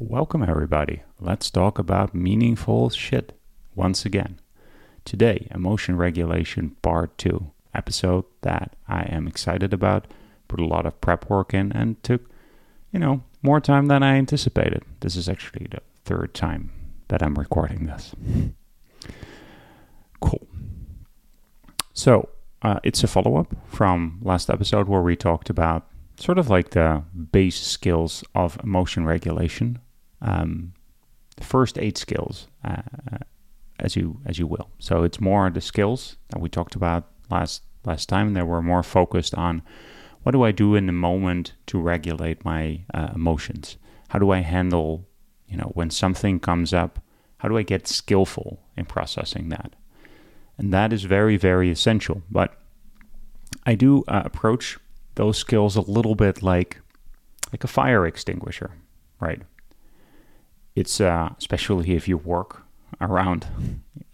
Welcome, everybody. Let's talk about meaningful shit once again. Today, emotion regulation part two, episode that I am excited about, put a lot of prep work in, and took, you know, more time than I anticipated. This is actually the third time that I'm recording this. Cool. So, uh, it's a follow up from last episode where we talked about sort of like the base skills of emotion regulation. Um, first eight skills, uh, as you as you will. So it's more the skills that we talked about last last time. That were more focused on what do I do in the moment to regulate my uh, emotions. How do I handle, you know, when something comes up? How do I get skillful in processing that? And that is very very essential. But I do uh, approach those skills a little bit like like a fire extinguisher, right? It's uh, especially if you work around,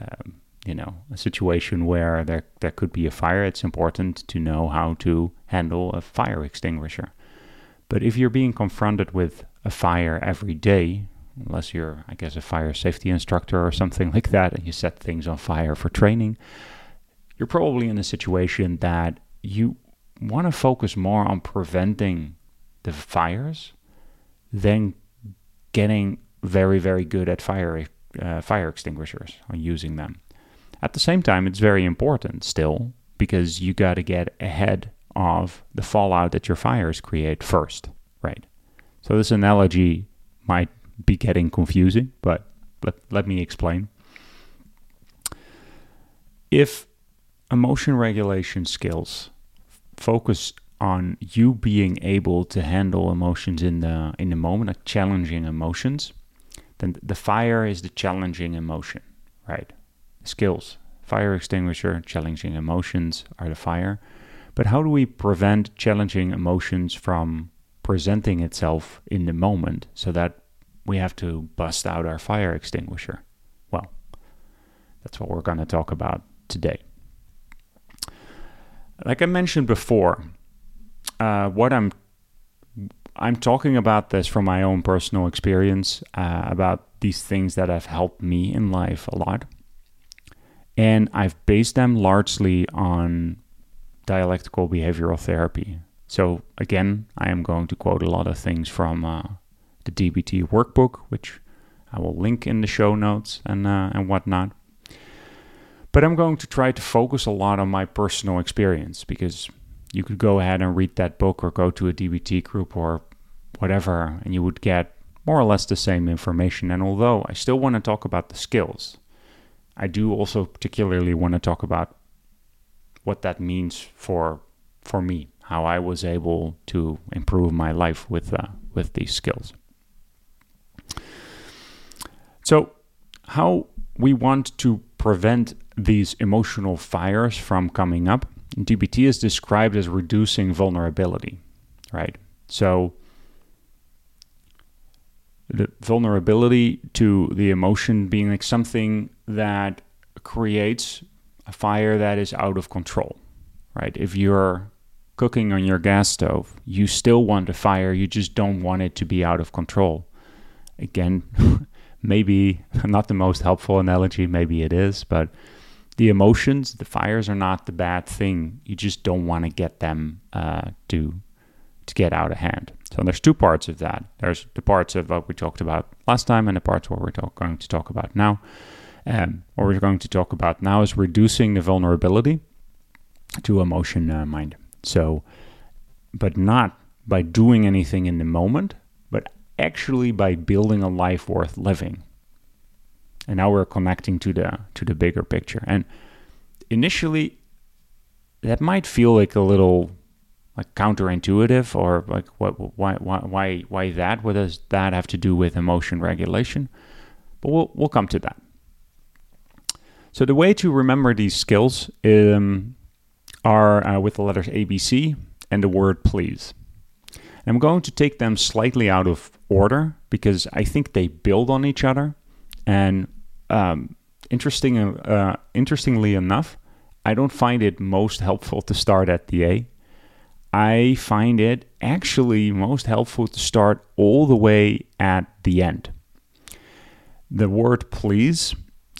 um, you know, a situation where there there could be a fire. It's important to know how to handle a fire extinguisher. But if you're being confronted with a fire every day, unless you're, I guess, a fire safety instructor or something like that, and you set things on fire for training, you're probably in a situation that you want to focus more on preventing the fires than getting very, very good at fire uh, fire extinguishers on using them. At the same time, it's very important still because you got to get ahead of the fallout that your fires create first, right? So this analogy might be getting confusing, but let, let me explain. If emotion regulation skills focus on you being able to handle emotions in the in the moment, like challenging emotions, then the fire is the challenging emotion, right? Skills, fire extinguisher, challenging emotions are the fire. But how do we prevent challenging emotions from presenting itself in the moment so that we have to bust out our fire extinguisher? Well, that's what we're going to talk about today. Like I mentioned before, uh, what I'm I'm talking about this from my own personal experience uh, about these things that have helped me in life a lot, and I've based them largely on dialectical behavioral therapy. So again, I am going to quote a lot of things from uh, the DBT workbook, which I will link in the show notes and uh, and whatnot. But I'm going to try to focus a lot on my personal experience because you could go ahead and read that book or go to a DBT group or whatever, and you would get more or less the same information. And although I still want to talk about the skills, I do also particularly want to talk about what that means for for me, how I was able to improve my life with uh, with these skills. So, how we want to prevent these emotional fires from coming up. DBT is described as reducing vulnerability, right? So, the vulnerability to the emotion being like something that creates a fire that is out of control, right? If you're cooking on your gas stove, you still want a fire, you just don't want it to be out of control. Again, maybe not the most helpful analogy, maybe it is, but the emotions, the fires are not the bad thing. You just don't want to get them uh, to to get out of hand. So there's two parts of that. There's the parts of what we talked about last time, and the parts what we're talk- going to talk about now. Um, what we're going to talk about now is reducing the vulnerability to emotion uh, mind. So, but not by doing anything in the moment, but actually by building a life worth living and now we're connecting to the to the bigger picture. And initially that might feel like a little like counterintuitive or like what why why why why that? What does that have to do with emotion regulation? But we'll we'll come to that. So the way to remember these skills um, are uh, with the letters ABC and the word please. I'm going to take them slightly out of order because I think they build on each other and um, interesting, uh, interestingly enough, I don't find it most helpful to start at the A. I find it actually most helpful to start all the way at the end. The word please,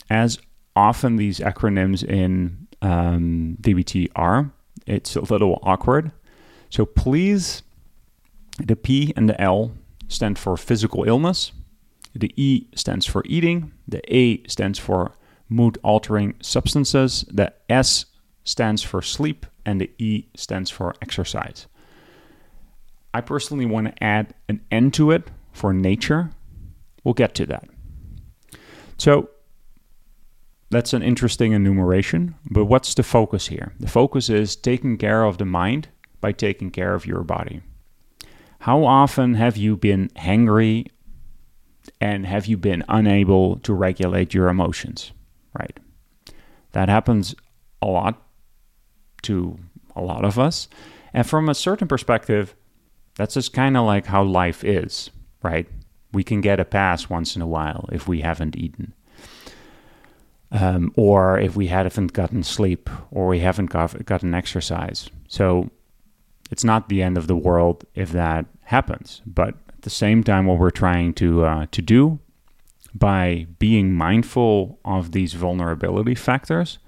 as often these acronyms in um, DBT are, it's a little awkward. So please, the P and the L stand for physical illness. The E stands for eating. The A stands for mood altering substances. The S stands for sleep. And the E stands for exercise. I personally want to add an N to it for nature. We'll get to that. So that's an interesting enumeration, but what's the focus here? The focus is taking care of the mind by taking care of your body. How often have you been hangry and have you been unable to regulate your emotions? Right. That happens a lot to a lot of us. And from a certain perspective, that's just kind of like how life is, right? We can get a pass once in a while if we haven't eaten. Um, or if we haven't gotten sleep, or we haven't got, gotten exercise. So it's not the end of the world if that happens. But the same time, what we're trying to uh, to do by being mindful of these vulnerability factors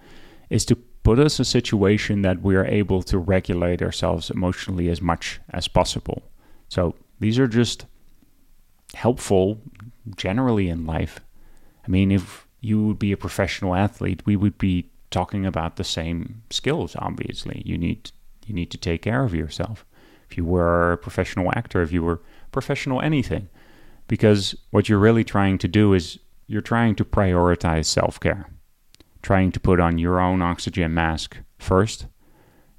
is to put us in a situation that we are able to regulate ourselves emotionally as much as possible. So these are just helpful generally in life. I mean, if you would be a professional athlete, we would be talking about the same skills. Obviously, you need you need to take care of yourself. If you were a professional actor, if you were professional anything, because what you're really trying to do is you're trying to prioritize self care, trying to put on your own oxygen mask first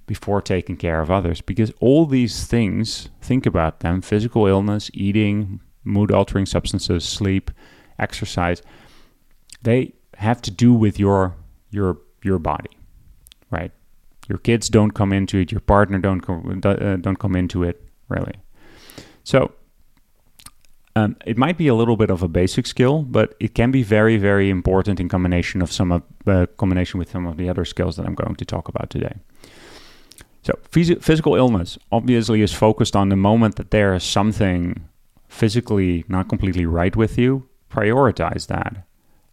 before taking care of others. Because all these things, think about them physical illness, eating, mood altering substances, sleep, exercise they have to do with your your your body, right? Your kids don't come into it. Your partner don't come, uh, don't come into it really. So um, it might be a little bit of a basic skill, but it can be very, very important in combination of some of uh, combination with some of the other skills that I'm going to talk about today. So phys- physical illness obviously is focused on the moment that there is something physically not completely right with you. Prioritize that.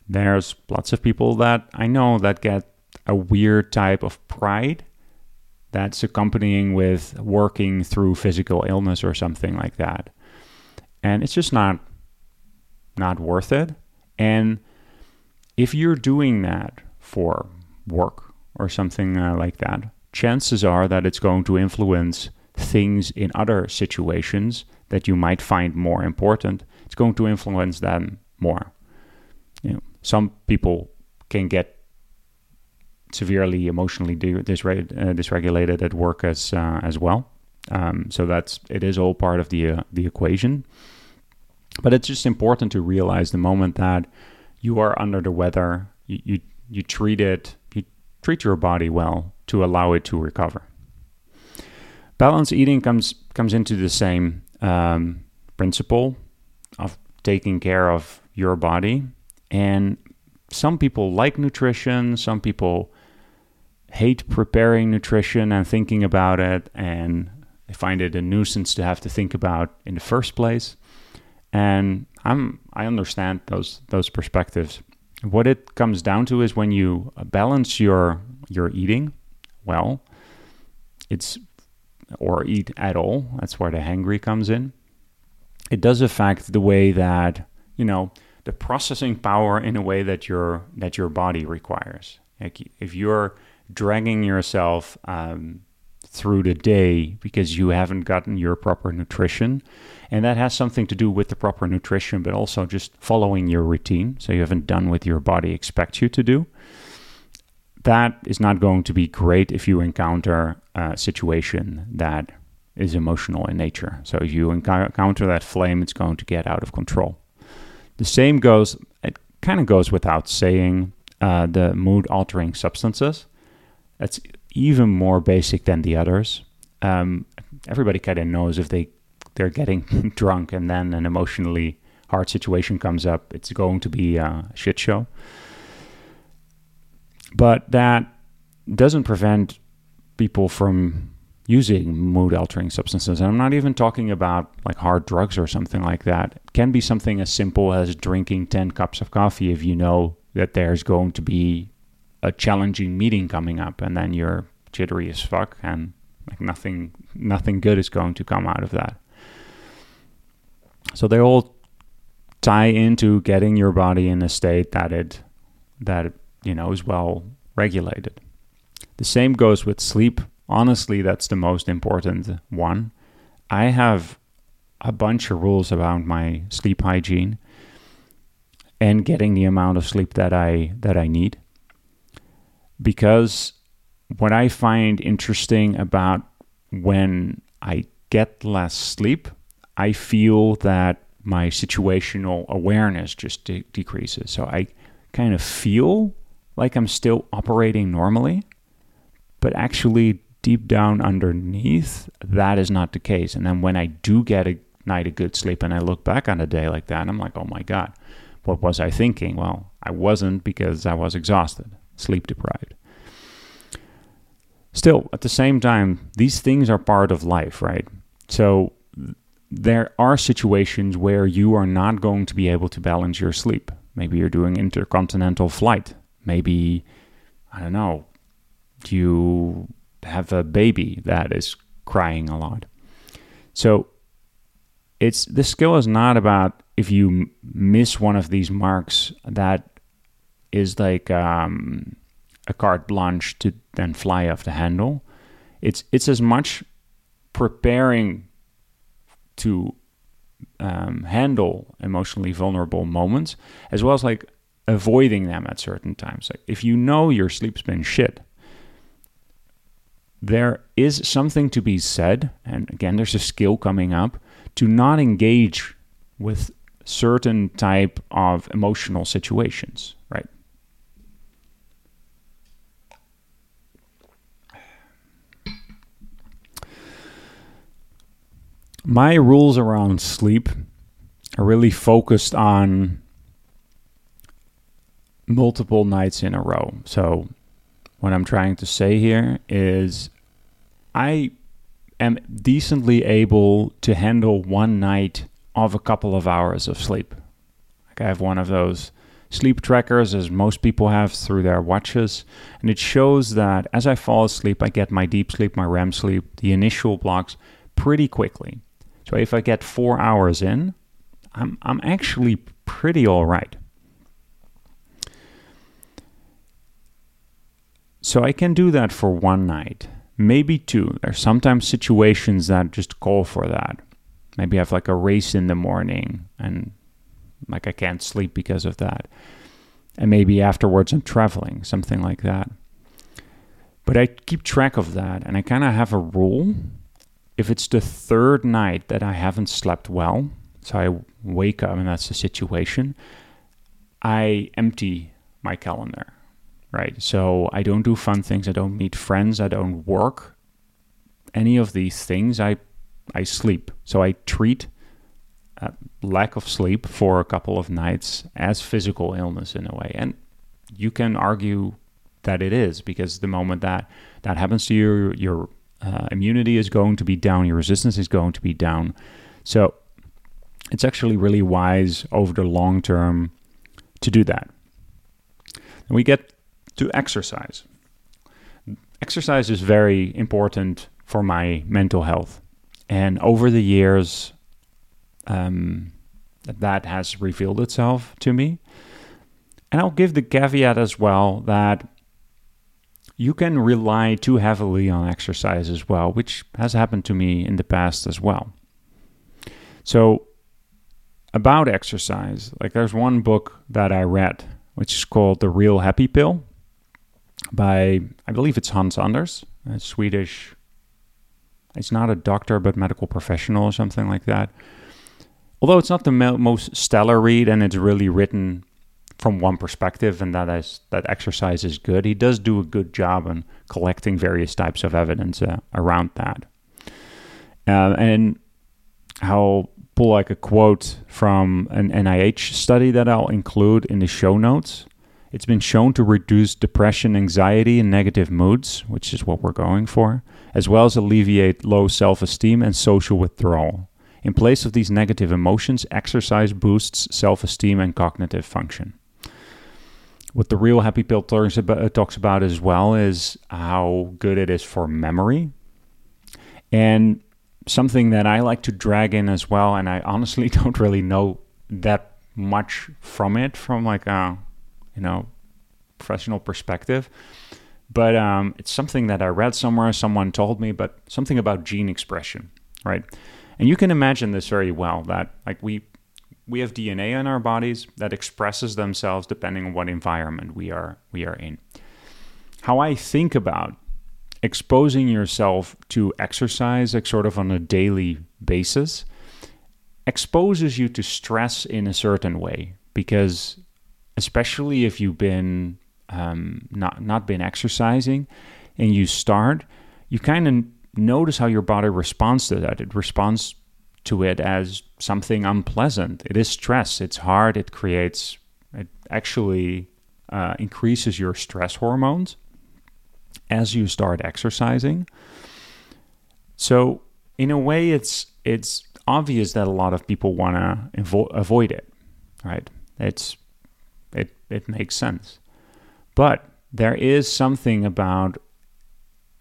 There's lots of people that I know that get a weird type of pride that's accompanying with working through physical illness or something like that. And it's just not not worth it. And if you're doing that for work or something uh, like that, chances are that it's going to influence things in other situations that you might find more important. It's going to influence them more. You know, some people can get severely emotionally dysre- uh, dysregulated at work as uh, as well. Um, so that's it is all part of the uh, the equation. But it's just important to realize the moment that you are under the weather, you you, you treat it, you treat your body well to allow it to recover. Balanced eating comes comes into the same um, principle of taking care of your body and some people like nutrition, some people hate preparing nutrition and thinking about it, and they find it a nuisance to have to think about in the first place. And I'm I understand those those perspectives. What it comes down to is when you balance your your eating well, it's or eat at all. That's where the hangry comes in. It does affect the way that you know the processing power in a way that your that your body requires. Like if you're dragging yourself um, through the day because you haven't gotten your proper nutrition, and that has something to do with the proper nutrition, but also just following your routine. So you haven't done what your body expects you to do. That is not going to be great if you encounter a situation that is emotional in nature. So if you encounter that flame, it's going to get out of control. The same goes, it kind of goes without saying, uh, the mood altering substances. That's even more basic than the others. Um, everybody kind of knows if they they're getting drunk and then an emotionally hard situation comes up, it's going to be a shit show. But that doesn't prevent people from using mood altering substances. And I'm not even talking about like hard drugs or something like that. It can be something as simple as drinking 10 cups of coffee if you know that there's going to be a challenging meeting coming up and then you're jittery as fuck and like nothing nothing good is going to come out of that. So they all tie into getting your body in a state that it that you know is well regulated. The same goes with sleep. Honestly, that's the most important one. I have a bunch of rules about my sleep hygiene and getting the amount of sleep that I that I need. Because what I find interesting about when I get less sleep, I feel that my situational awareness just de- decreases. So I kind of feel like I'm still operating normally, but actually deep down underneath, that is not the case. And then when I do get a night of good sleep and I look back on a day like that, I'm like, oh my God, what was I thinking? Well, I wasn't because I was exhausted, sleep deprived. Still, at the same time, these things are part of life, right? So there are situations where you are not going to be able to balance your sleep. Maybe you're doing intercontinental flight. Maybe, I don't know, you have a baby that is crying a lot. So it's the skill is not about if you miss one of these marks that is like um, a carte blanche to then fly off the handle. It's it's as much preparing to um, handle emotionally vulnerable moments as well as like avoiding them at certain times. Like if you know your sleep's been shit, there is something to be said, and again, there's a skill coming up to not engage with certain type of emotional situations, right? My rules around sleep are really focused on multiple nights in a row. So, what I'm trying to say here is I am decently able to handle one night of a couple of hours of sleep. Like I have one of those sleep trackers, as most people have through their watches, and it shows that as I fall asleep, I get my deep sleep, my REM sleep, the initial blocks pretty quickly. So if I get four hours in, I'm, I'm actually pretty all right. So I can do that for one night, maybe two. There's sometimes situations that just call for that. Maybe I have like a race in the morning and like I can't sleep because of that. And maybe afterwards I'm traveling, something like that. But I keep track of that and I kind of have a rule if it's the third night that I haven't slept well, so I wake up and that's the situation, I empty my calendar, right? So I don't do fun things, I don't meet friends, I don't work. Any of these things, I I sleep. So I treat lack of sleep for a couple of nights as physical illness in a way. And you can argue that it is because the moment that that happens to you, your uh, immunity is going to be down, your resistance is going to be down. So it's actually really wise over the long term to do that. And we get to exercise. Exercise is very important for my mental health. And over the years, um, that has revealed itself to me. And I'll give the caveat as well that you can rely too heavily on exercise as well, which has happened to me in the past as well. So, about exercise, like there's one book that I read, which is called The Real Happy Pill by, I believe it's Hans Anders, a Swedish, it's not a doctor, but medical professional or something like that. Although it's not the most stellar read and it's really written from one perspective, and that is that exercise is good. He does do a good job in collecting various types of evidence uh, around that. Uh, and I'll pull like a quote from an NIH study that I'll include in the show notes. It's been shown to reduce depression, anxiety, and negative moods, which is what we're going for, as well as alleviate low self esteem and social withdrawal. In place of these negative emotions, exercise boosts self esteem and cognitive function. What the real happy pill talks about, talks about as well is how good it is for memory. And something that I like to drag in as well, and I honestly don't really know that much from it from like a you know professional perspective but um, it's something that i read somewhere someone told me but something about gene expression right and you can imagine this very well that like we we have dna in our bodies that expresses themselves depending on what environment we are we are in. How i think about exposing yourself to exercise like sort of on a daily basis exposes you to stress in a certain way because especially if you've been um, not not been exercising and you start you kind of notice how your body responds to that. It responds to it as something unpleasant it is stress it's hard it creates it actually uh, increases your stress hormones as you start exercising so in a way it's it's obvious that a lot of people want to avo- avoid it, right? It's it it makes sense, but there is something about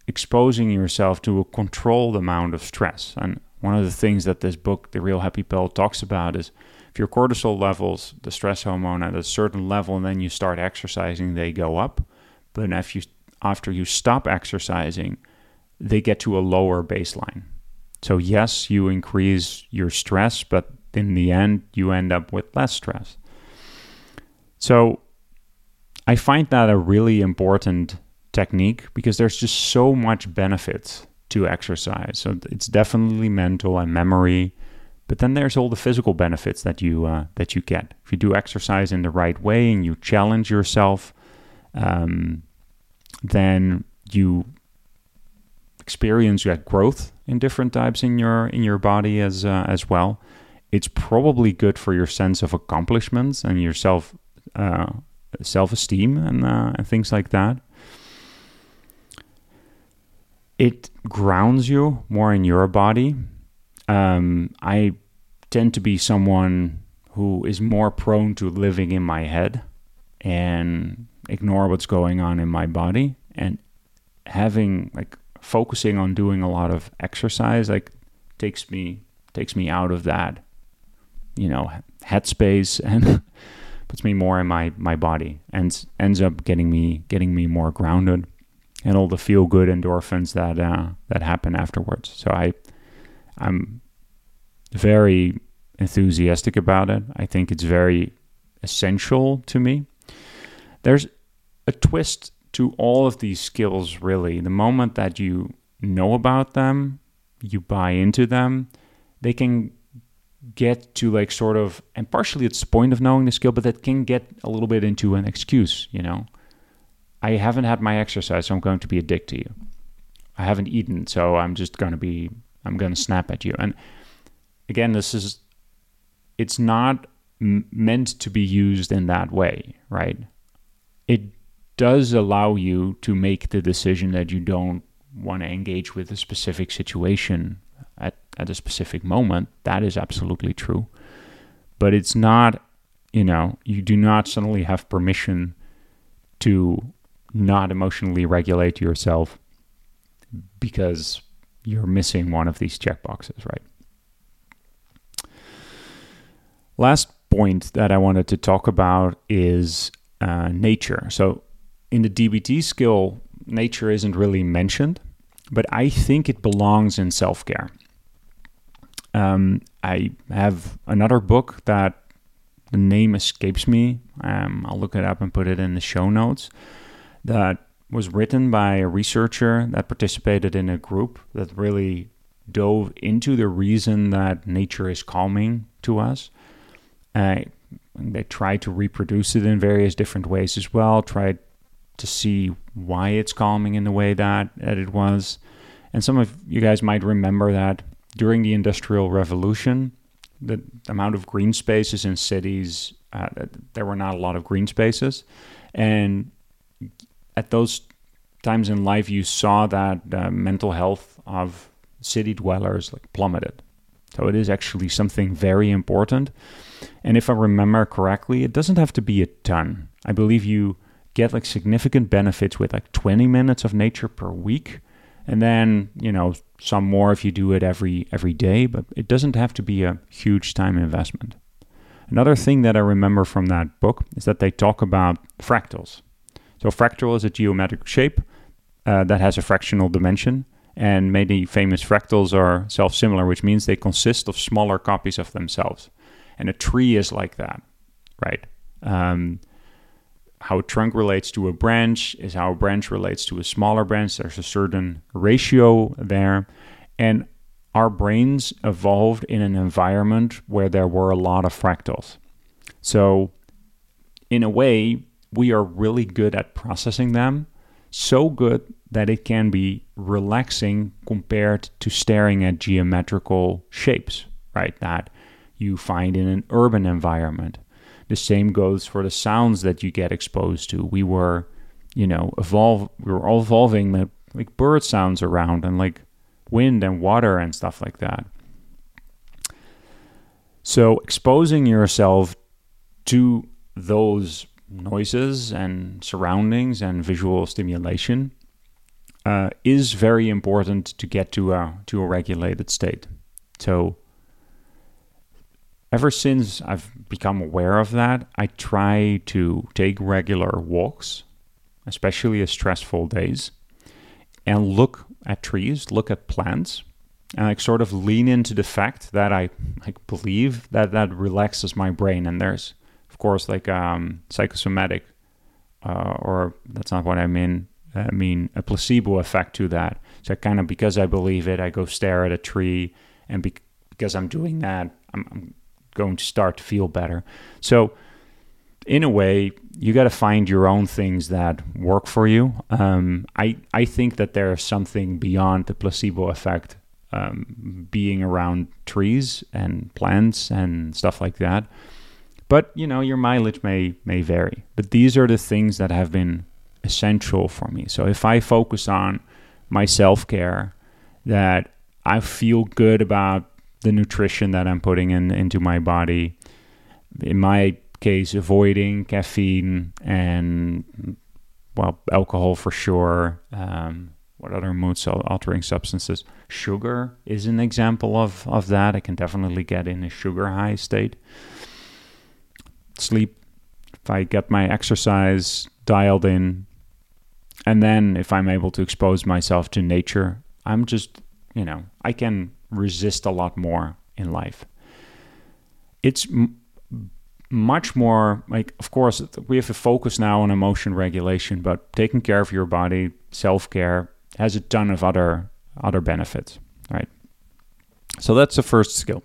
exposing yourself to a controlled amount of stress. And one of the things that this book, The Real Happy Pill, talks about is if your cortisol levels, the stress hormone, at a certain level, and then you start exercising, they go up. But if you after you stop exercising, they get to a lower baseline. So, yes, you increase your stress, but in the end, you end up with less stress. So, I find that a really important technique because there's just so much benefits to exercise. So, it's definitely mental and memory. But then there's all the physical benefits that you uh, that you get if you do exercise in the right way and you challenge yourself. Um, then you experience you had growth in different types in your in your body as uh, as well. It's probably good for your sense of accomplishments and your self uh, self esteem and uh, and things like that. It grounds you more in your body. Um, I tend to be someone who is more prone to living in my head and ignore what's going on in my body and having like focusing on doing a lot of exercise like takes me takes me out of that you know headspace and puts me more in my my body and ends up getting me getting me more grounded and all the feel good endorphins that uh, that happen afterwards so i i'm very enthusiastic about it i think it's very essential to me there's a twist to all of these skills, really. The moment that you know about them, you buy into them, they can get to like sort of, and partially it's point of knowing the skill, but that can get a little bit into an excuse, you know? I haven't had my exercise, so I'm going to be a dick to you. I haven't eaten, so I'm just going to be, I'm going to snap at you. And again, this is, it's not m- meant to be used in that way, right? It does allow you to make the decision that you don't want to engage with a specific situation at, at a specific moment. That is absolutely true. But it's not, you know, you do not suddenly have permission to not emotionally regulate yourself because you're missing one of these checkboxes, right? Last point that I wanted to talk about is uh, nature. So, in the DBT skill, nature isn't really mentioned, but I think it belongs in self care. Um, I have another book that the name escapes me. Um, I'll look it up and put it in the show notes. That was written by a researcher that participated in a group that really dove into the reason that nature is calming to us. Uh, they tried to reproduce it in various different ways as well, tried to see why it's calming in the way that, that it was. And some of you guys might remember that during the Industrial Revolution, the amount of green spaces in cities, uh, there were not a lot of green spaces. And at those times in life you saw that uh, mental health of city dwellers like plummeted. So it is actually something very important. And if I remember correctly, it doesn't have to be a ton. I believe you get like significant benefits with like 20 minutes of nature per week and then, you know, some more if you do it every every day, but it doesn't have to be a huge time investment. Another thing that I remember from that book is that they talk about fractals. So fractal is a geometric shape uh, that has a fractional dimension and many famous fractals are self-similar, which means they consist of smaller copies of themselves. And a tree is like that, right? Um, how a trunk relates to a branch is how a branch relates to a smaller branch. There's a certain ratio there. And our brains evolved in an environment where there were a lot of fractals. So, in a way, we are really good at processing them. So good that it can be relaxing compared to staring at geometrical shapes, right? That you find in an urban environment. The same goes for the sounds that you get exposed to. We were, you know, evolve. We were all evolving with like bird sounds around and like wind and water and stuff like that. So exposing yourself to those noises and surroundings and visual stimulation uh, is very important to get to a to a regulated state. So ever since I've become aware of that, I try to take regular walks, especially in stressful days, and look at trees, look at plants, and like sort of lean into the fact that I believe that that relaxes my brain. And there's of course like um, psychosomatic, uh, or that's not what I mean. I mean, a placebo effect to that. So kind of because I believe it, I go stare at a tree, and be- because I'm doing that, I'm, I'm going to start to feel better. So, in a way, you got to find your own things that work for you. Um, I I think that there's something beyond the placebo effect, um, being around trees and plants and stuff like that. But you know, your mileage may may vary. But these are the things that have been essential for me. So if I focus on my self care, that I feel good about the nutrition that I'm putting in into my body. In my case, avoiding caffeine and well, alcohol for sure. Um, what other mood altering substances? Sugar is an example of, of that. I can definitely get in a sugar high state. Sleep, if I get my exercise dialed in, and then if I'm able to expose myself to nature, I'm just, you know, I can resist a lot more in life. It's m- much more like, of course, we have a focus now on emotion regulation, but taking care of your body, self care, has a ton of other other benefits, right? So that's the first skill.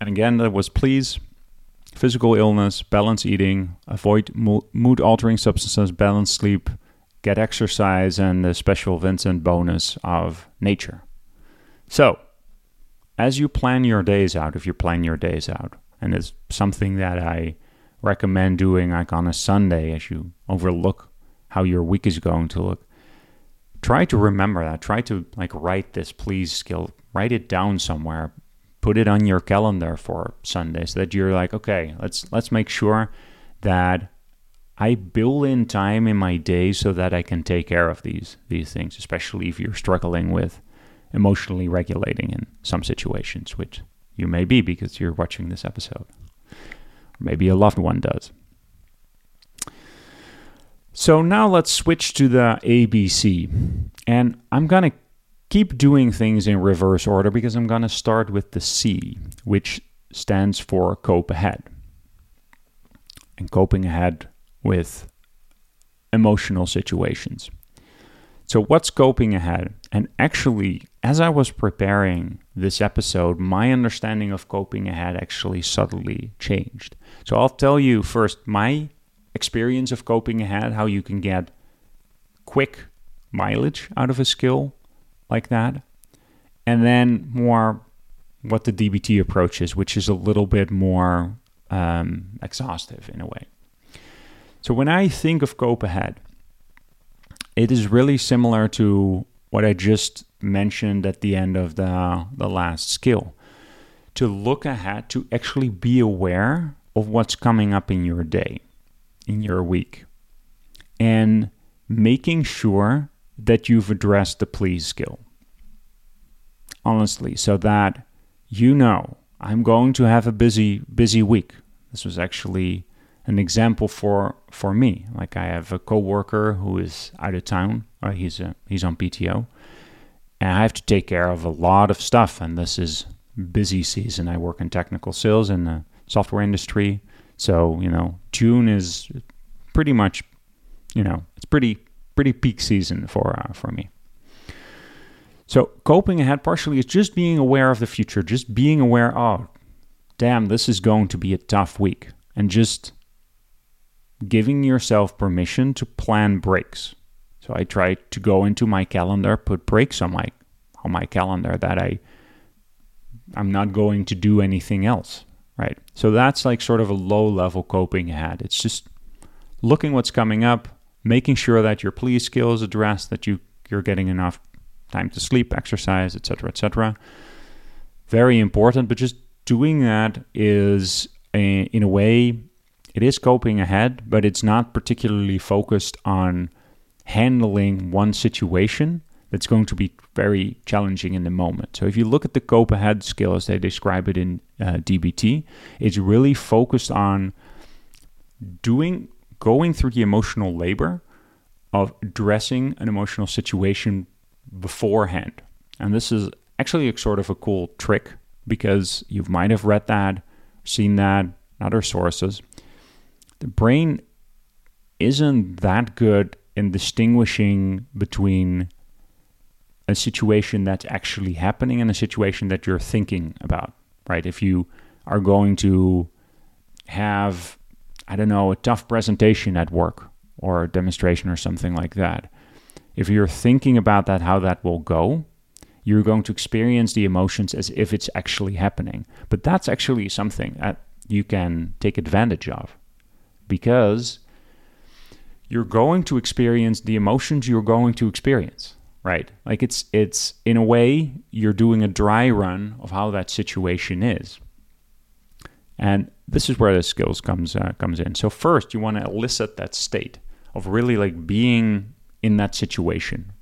And again, that was please, physical illness, balance eating, avoid mood altering substances, balance sleep, get exercise, and the special Vincent bonus of nature. So, as you plan your days out, if you plan your days out, and it's something that I recommend doing like on a Sunday as you overlook how your week is going to look, try to remember that. Try to like write this please skill, write it down somewhere, put it on your calendar for Sunday so that you're like, okay, let's let's make sure that I build in time in my day so that I can take care of these these things, especially if you're struggling with emotionally regulating in some situations, which you may be because you're watching this episode. Or maybe a loved one does. So now let's switch to the ABC. And I'm going to keep doing things in reverse order because I'm going to start with the C, which stands for cope ahead. And coping ahead with emotional situations. So, what's coping ahead? And actually, as I was preparing this episode, my understanding of coping ahead actually subtly changed. So, I'll tell you first my experience of coping ahead, how you can get quick mileage out of a skill like that, and then more what the DBT approach is, which is a little bit more um, exhaustive in a way. So when I think of cope ahead, it is really similar to what I just mentioned at the end of the, the last skill. To look ahead, to actually be aware of what's coming up in your day, in your week, and making sure that you've addressed the please skill. Honestly, so that you know I'm going to have a busy busy week. This was actually an example for for me. Like I have a coworker who is out of town. Uh, he's a, he's on PTO, and I have to take care of a lot of stuff. And this is busy season. I work in technical sales in the software industry, so you know June is pretty much, you know, it's pretty pretty peak season for uh, for me. So coping ahead partially is just being aware of the future, just being aware, oh, damn, this is going to be a tough week, and just giving yourself permission to plan breaks. So I try to go into my calendar, put breaks on my on my calendar that I I'm not going to do anything else, right? So that's like sort of a low level coping ahead. It's just looking what's coming up, making sure that your please skill is addressed, that you you're getting enough time to sleep, exercise, etc., etc. Very important, but just doing that is a, in a way it is coping ahead, but it's not particularly focused on handling one situation that's going to be very challenging in the moment. So if you look at the cope ahead skill as they describe it in uh, DBT, it's really focused on doing going through the emotional labor of addressing an emotional situation beforehand. And this is actually a sort of a cool trick because you might have read that, seen that other sources. The brain isn't that good in distinguishing between a situation that's actually happening and a situation that you're thinking about, right? If you are going to have, I don't know, a tough presentation at work or a demonstration or something like that, if you're thinking about that, how that will go, you're going to experience the emotions as if it's actually happening. But that's actually something that you can take advantage of because you're going to experience the emotions you're going to experience right? Like it's it's in a way you're doing a dry run of how that situation is and this is where the skills comes uh, comes in so first you want to elicit that state of really like being in that situation,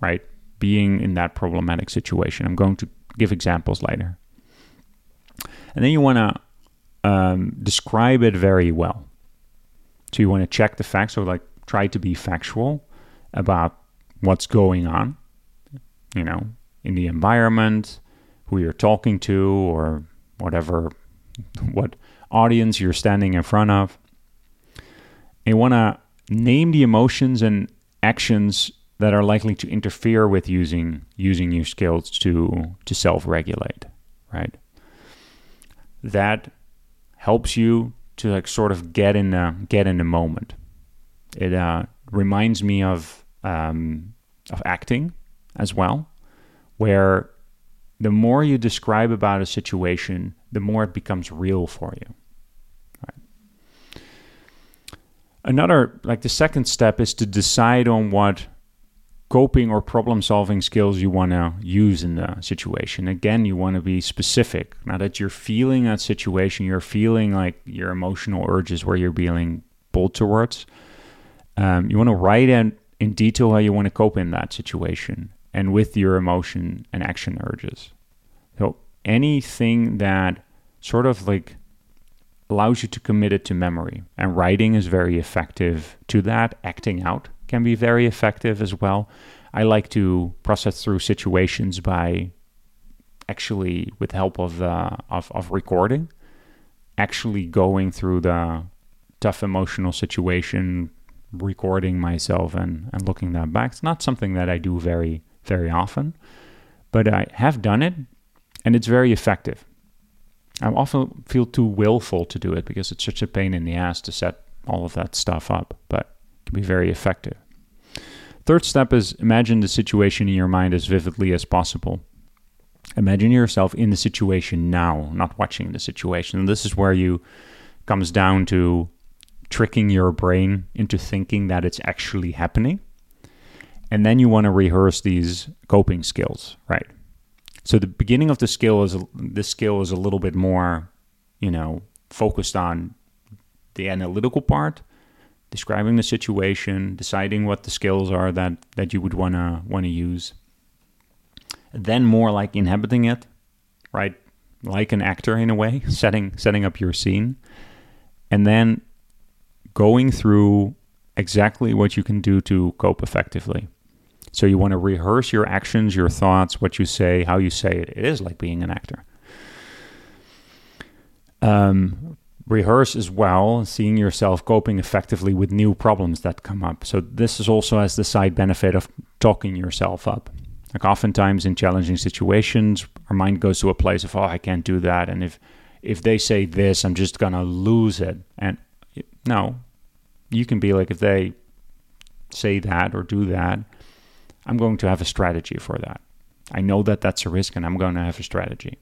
right? Being in that problematic situation. I'm going to give examples later. And then you want to um, describe it very well. So you want to check the facts, or like try to be factual about what's going on, you know, in the environment, who you're talking to, or whatever, what audience you're standing in front of. You want to name the emotions and actions that are likely to interfere with using using your skills to to self-regulate, right? That helps you to like sort of get in the get in the moment. It uh, reminds me of um, of acting as well, where the more you describe about a situation, the more it becomes real for you. Another, like the second step, is to decide on what coping or problem solving skills you want to use in the situation. Again, you want to be specific. Now that you're feeling that situation, you're feeling like your emotional urges where you're being pulled towards. Um, you want to write in, in detail how you want to cope in that situation and with your emotion and action urges. So anything that sort of like allows you to commit it to memory. And writing is very effective to that. Acting out can be very effective as well. I like to process through situations by actually, with help of, uh, of, of recording, actually going through the tough emotional situation, recording myself and, and looking that back. It's not something that I do very, very often, but I have done it and it's very effective. I often feel too willful to do it because it's such a pain in the ass to set all of that stuff up, but it can be very effective. Third step is imagine the situation in your mind as vividly as possible. Imagine yourself in the situation now, not watching the situation. And this is where you comes down to tricking your brain into thinking that it's actually happening. and then you want to rehearse these coping skills, right? So the beginning of the skill is this skill is a little bit more, you know, focused on the analytical part, describing the situation, deciding what the skills are that that you would wanna wanna use. Then more like inhabiting it, right? Like an actor in a way, setting setting up your scene, and then going through exactly what you can do to cope effectively. So you want to rehearse your actions, your thoughts, what you say, how you say it. It is like being an actor. Um, rehearse as well, seeing yourself coping effectively with new problems that come up. So this is also as the side benefit of talking yourself up. Like oftentimes in challenging situations, our mind goes to a place of, oh, I can't do that, and if if they say this, I'm just gonna lose it. And no, you can be like, if they say that or do that, I'm going to have a strategy for that. I know that that's a risk and I'm going to have a strategy.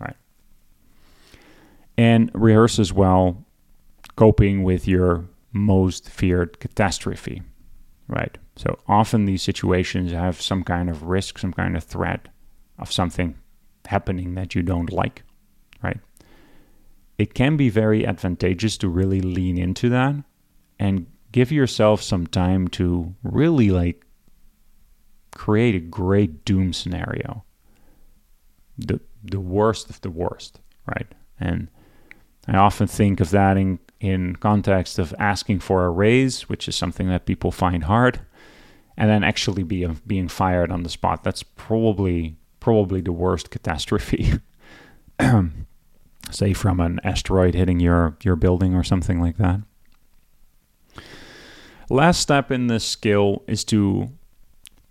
Right. And rehearse as well coping with your most feared catastrophe. Right. So often these situations have some kind of risk, some kind of threat of something happening that you don't like. Right. It can be very advantageous to really lean into that and give yourself some time to really like create a great doom scenario. The the worst of the worst, right? And I often think of that in in context of asking for a raise, which is something that people find hard, and then actually be being fired on the spot. That's probably probably the worst catastrophe. Say from an asteroid hitting your your building or something like that. Last step in this skill is to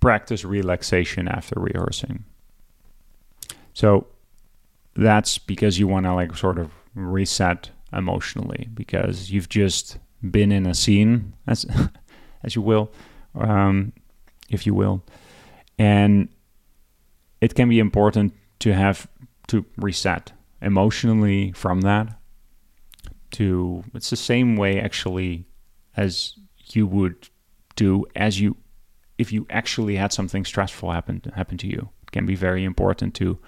practice relaxation after rehearsing. So that's because you want to like sort of reset emotionally because you've just been in a scene as as you will um, if you will and it can be important to have to reset emotionally from that to it's the same way actually as you would do as you if you actually had something stressful happen happen to you. It can be very important to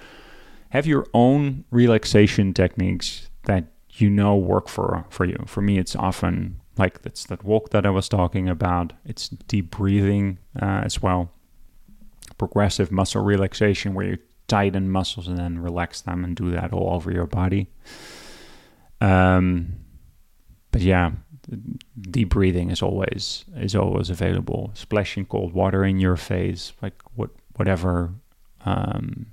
have your own relaxation techniques that you know work for for you. For me, it's often like that's that walk that I was talking about. It's deep breathing uh, as well. Progressive muscle relaxation, where you tighten muscles and then relax them, and do that all over your body. Um, but yeah, deep breathing is always is always available. Splashing cold water in your face, like what whatever um,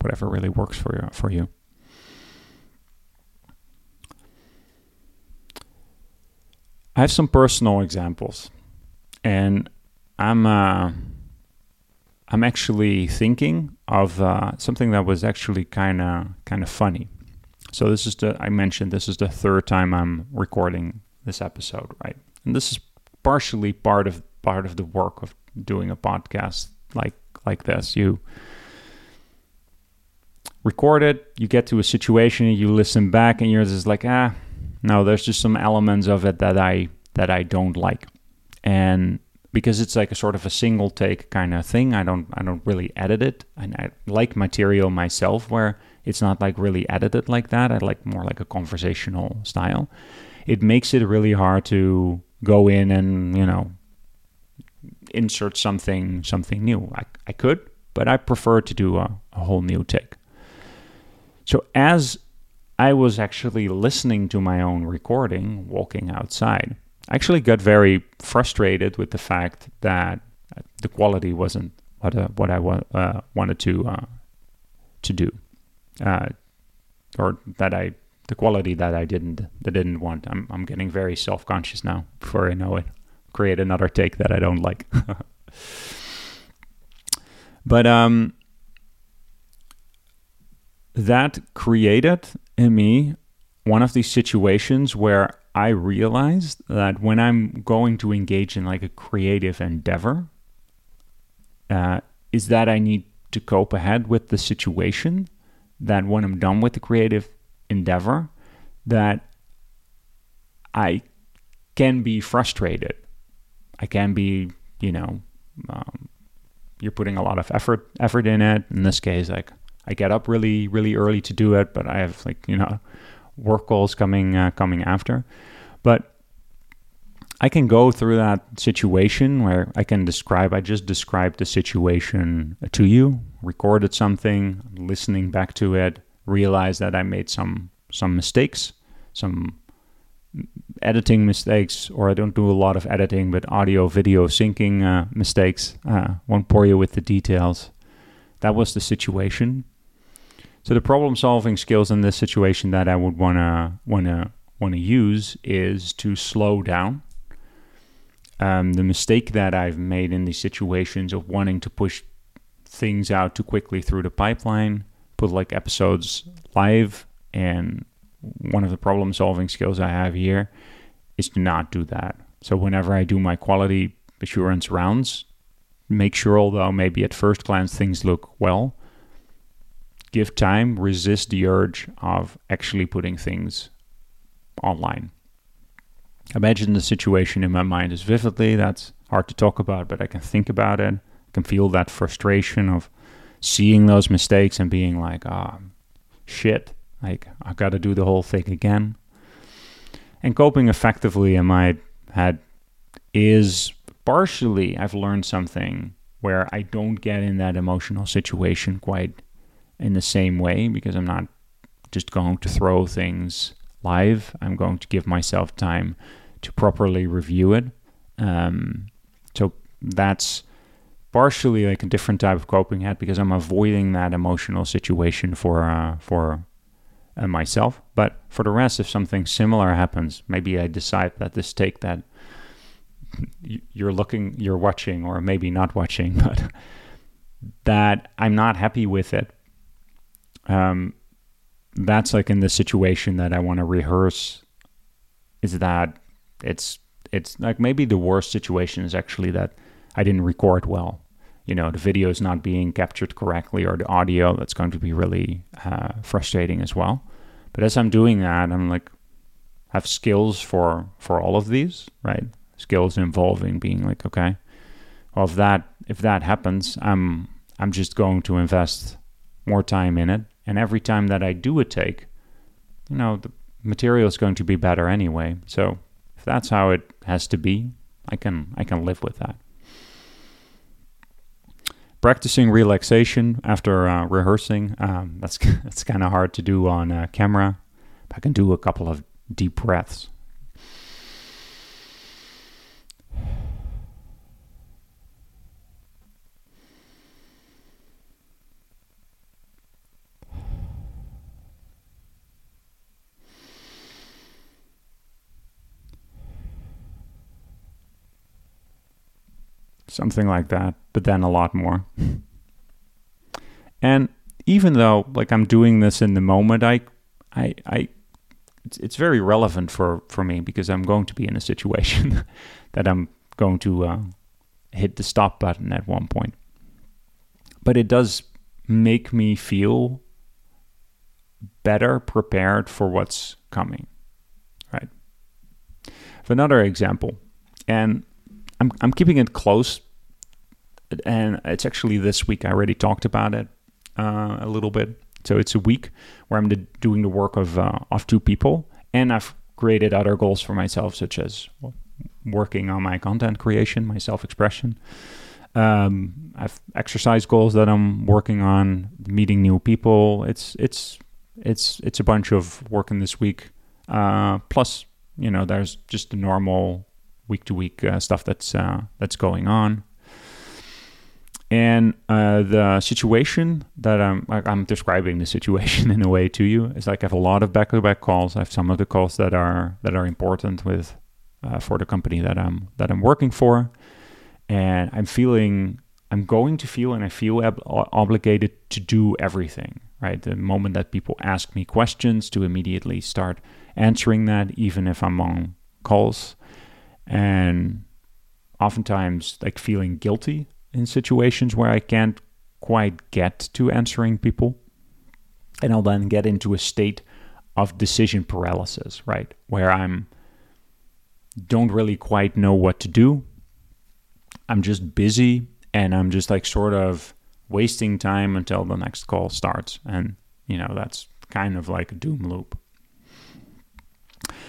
whatever really works for you for you. I have some personal examples, and I'm uh, I'm actually thinking of uh, something that was actually kind of kind of funny. So this is the I mentioned this is the third time I'm recording this episode, right? And this is partially part of part of the work of doing a podcast like like this. You record it, you get to a situation, you listen back, and you're just like, ah, no, there's just some elements of it that I that I don't like, and because it's like a sort of a single take kind of thing, I don't I don't really edit it, and I like material myself where it's not like really edited like that. I like more like a conversational style it makes it really hard to go in and you know insert something something new. I, I could, but I prefer to do a, a whole new take. So as I was actually listening to my own recording, walking outside, I actually got very frustrated with the fact that the quality wasn't what uh, what I wa- uh, wanted to uh, to do, uh, or that I the quality that I didn't that didn't want. I'm I'm getting very self conscious now. Before I know it, create another take that I don't like. but um, that created in me one of these situations where I realized that when I'm going to engage in like a creative endeavor, uh, is that I need to cope ahead with the situation. That when I'm done with the creative endeavor that I can be frustrated. I can be, you know, um, you're putting a lot of effort effort in it. In this case, like I get up really really early to do it, but I have like you know work goals coming uh, coming after. But I can go through that situation where I can describe. I just described the situation to you, recorded something, listening back to it, realize that I made some some mistakes, some editing mistakes, or I don't do a lot of editing, but audio video syncing uh, mistakes. Uh, won't bore you with the details. That was the situation. So the problem solving skills in this situation that I would wanna wanna wanna use is to slow down. Um, the mistake that I've made in these situations of wanting to push things out too quickly through the pipeline, put like episodes live and one of the problem solving skills I have here is to not do that. So whenever I do my quality assurance rounds, make sure, although maybe at first glance things look well, give time, resist the urge of actually putting things online. Imagine the situation in my mind as vividly. That's hard to talk about, but I can think about it. I can feel that frustration of seeing those mistakes and being like, ah, oh, shit, like, I've got to do the whole thing again. And coping effectively in my head is partially I've learned something where I don't get in that emotional situation quite in the same way because I'm not just going to throw things live. I'm going to give myself time to properly review it. Um, so that's partially like a different type of coping ahead because I'm avoiding that emotional situation for uh, for uh, myself. But for the rest, if something similar happens, maybe I decide that this take that you're looking, you're watching, or maybe not watching, but that I'm not happy with it. Um, that's like in the situation that I want to rehearse. Is that it's it's like maybe the worst situation is actually that I didn't record well you know the video is not being captured correctly or the audio that's going to be really uh, frustrating as well. But as i'm doing that i'm like have skills for for all of these right? Skills involving being like okay well if that if that happens i'm i'm just going to invest more time in it. And every time that i do a take you know the material is going to be better anyway. So if that's how it has to be i can i can live with that practicing relaxation after uh, rehearsing. Um, that's that's kind of hard to do on uh, camera. I can do a couple of deep breaths. Something like that, but then a lot more. and even though like I'm doing this in the moment, I, I, I, it's, it's very relevant for for me because I'm going to be in a situation that I'm going to uh, hit the stop button at one point. But it does make me feel better prepared for what's coming. Right. For another example, and I'm I'm keeping it close and it's actually this week. I already talked about it uh, a little bit. So it's a week where I'm doing the work of uh, of two people, and I've created other goals for myself, such as working on my content creation, my self expression. Um, I've exercise goals that I'm working on, meeting new people. It's it's it's it's a bunch of working this week. Uh, plus, you know, there's just the normal week to week stuff that's uh, that's going on. And uh, the situation that I'm I'm describing the situation in a way to you is like I have a lot of back-to-back calls. I have some of the calls that are that are important with uh, for the company that I'm that I'm working for, and I'm feeling I'm going to feel and I feel ob- obligated to do everything. Right, the moment that people ask me questions, to immediately start answering that, even if I'm on calls, and oftentimes like feeling guilty in situations where I can't quite get to answering people. And I'll then get into a state of decision paralysis, right? Where I'm don't really quite know what to do. I'm just busy and I'm just like sort of wasting time until the next call starts. And, you know, that's kind of like a doom loop.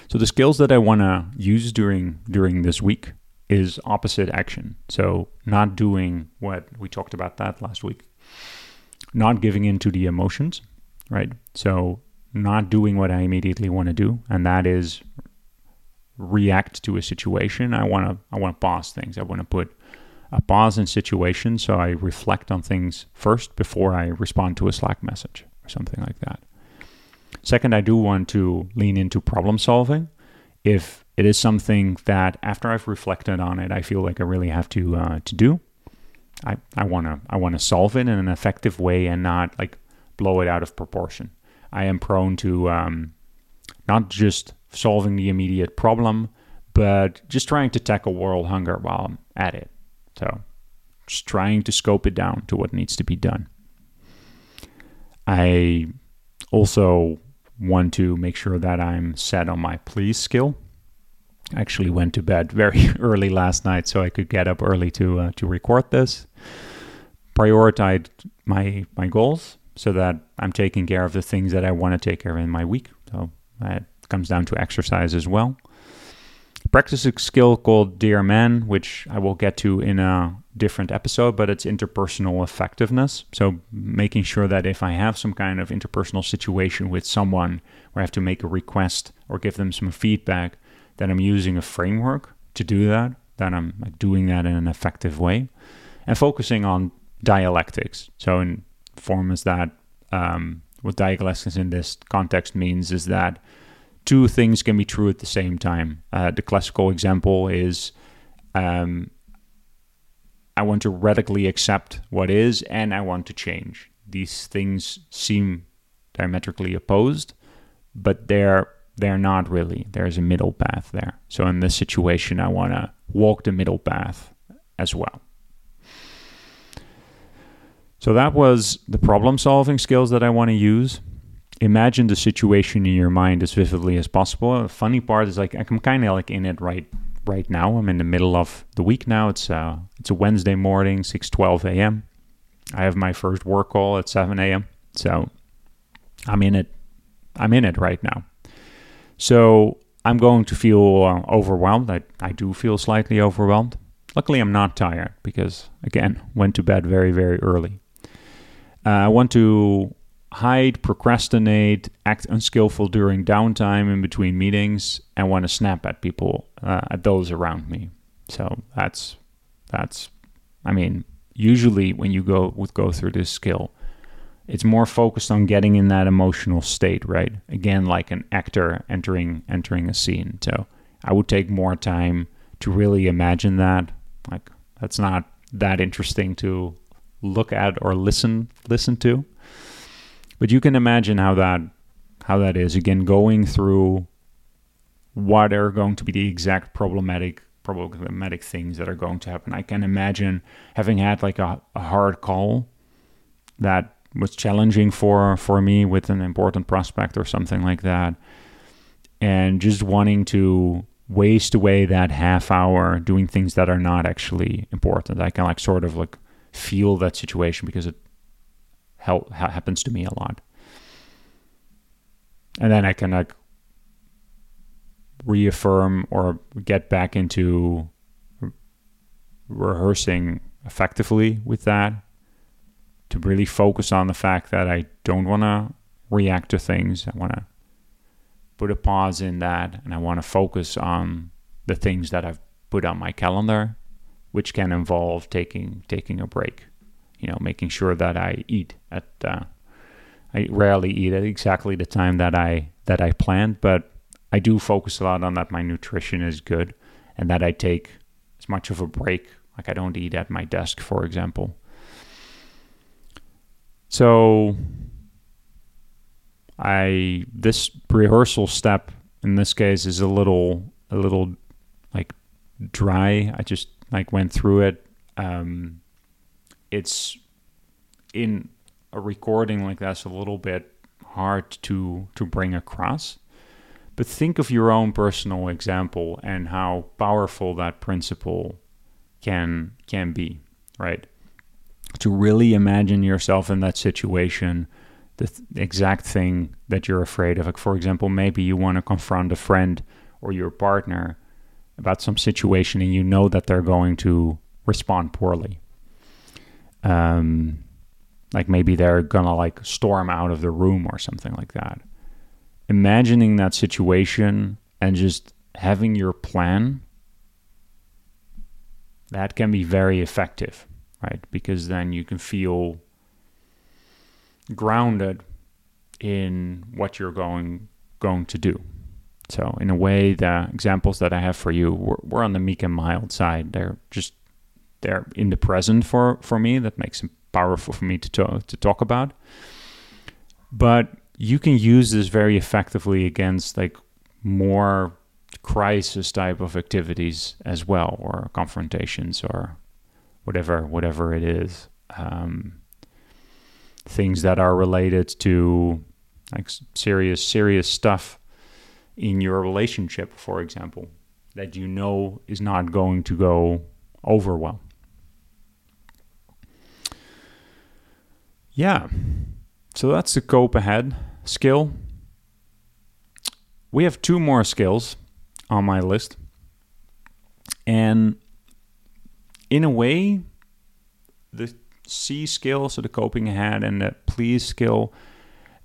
So the skills that I want to use during during this week is opposite action. So not doing what we talked about that last week. Not giving in to the emotions, right? So not doing what I immediately want to do, and that is react to a situation. I want to I want to pause things. I want to put a pause in situations so I reflect on things first before I respond to a Slack message or something like that. Second, I do want to lean into problem solving. If it is something that after I've reflected on it, I feel like I really have to uh, to do, I, I wanna I wanna solve it in an effective way and not like blow it out of proportion. I am prone to um, not just solving the immediate problem, but just trying to tackle world hunger while I'm at it. So just trying to scope it down to what needs to be done. I also want to make sure that I'm set on my please skill. Actually went to bed very early last night so I could get up early to uh, to record this. Prioritize my my goals so that I'm taking care of the things that I want to take care of in my week. So that comes down to exercise as well. Practice a skill called Dear Man, which I will get to in a different episode, but it's interpersonal effectiveness. So making sure that if I have some kind of interpersonal situation with someone where I have to make a request or give them some feedback, that I'm using a framework to do that, that I'm doing that in an effective way, and focusing on dialectics. So in form is that um, what dialectics in this context means is that two things can be true at the same time. Uh, the classical example is um, I want to radically accept what is and I want to change. These things seem diametrically opposed, but they're they're not really. There's a middle path there. So in this situation, I want to walk the middle path as well. So that was the problem solving skills that I want to use imagine the situation in your mind as vividly as possible. The funny part is like I'm kind of like in it right right now. I'm in the middle of the week now. It's uh it's a Wednesday morning, 6:12 a.m. I have my first work call at 7 a.m. So I'm in it. I'm in it right now. So I'm going to feel uh, overwhelmed. I, I do feel slightly overwhelmed. Luckily, I'm not tired because, again, went to bed very, very early. Uh, I want to hide, procrastinate, act unskillful during downtime in between meetings, and want to snap at people, uh, at those around me. So that's that's. I mean, usually when you go would go through this skill, it's more focused on getting in that emotional state, right? Again, like an actor entering entering a scene. So I would take more time to really imagine that. Like that's not that interesting to look at or listen listen to. But you can imagine how that how that is again going through what are going to be the exact problematic problematic things that are going to happen. I can imagine having had like a, a hard call that was challenging for for me with an important prospect or something like that. And just wanting to waste away that half hour doing things that are not actually important. I can like sort of like feel that situation because it help, happens to me a lot. And then I can like reaffirm or get back into rehearsing effectively with that to really focus on the fact that I don't want to react to things. I want to put a pause in that and I want to focus on the things that I've put on my calendar, which can involve taking taking a break you know, making sure that I eat at. Uh, I rarely eat at exactly the time that I that I planned, but I do focus a lot on that my nutrition is good and that I take as much of a break. Like I don't eat at my desk, for example. So I this rehearsal step in this case is a little a little like dry. I just like went through it. Um, it's in a recording like that's a little bit hard to to bring across but think of your own personal example and how powerful that principle can can be, right? To really imagine yourself in that situation, the th- exact thing that you're afraid of. Like for example, maybe you want to confront a friend or your partner about some situation and you know that they're going to respond poorly. Um, like maybe they're gonna like storm out of the room or something like that. Imagining that situation and just having your plan that can be very effective, right? Because then you can feel grounded in what you're going going to do. So in a way, the examples that I have for you were, on the meek and mild side. They're just they're in the present for for me. That makes them powerful for me to to talk about. But you can use this very effectively against like more crisis type of activities as well, or confrontations, or whatever whatever it is. Um, things that are related to like serious serious stuff in your relationship, for example, that you know is not going to go over well. Yeah, so that's the cope ahead skill. We have two more skills on my list. And in a way, the C skill, so the coping ahead, and the please skill,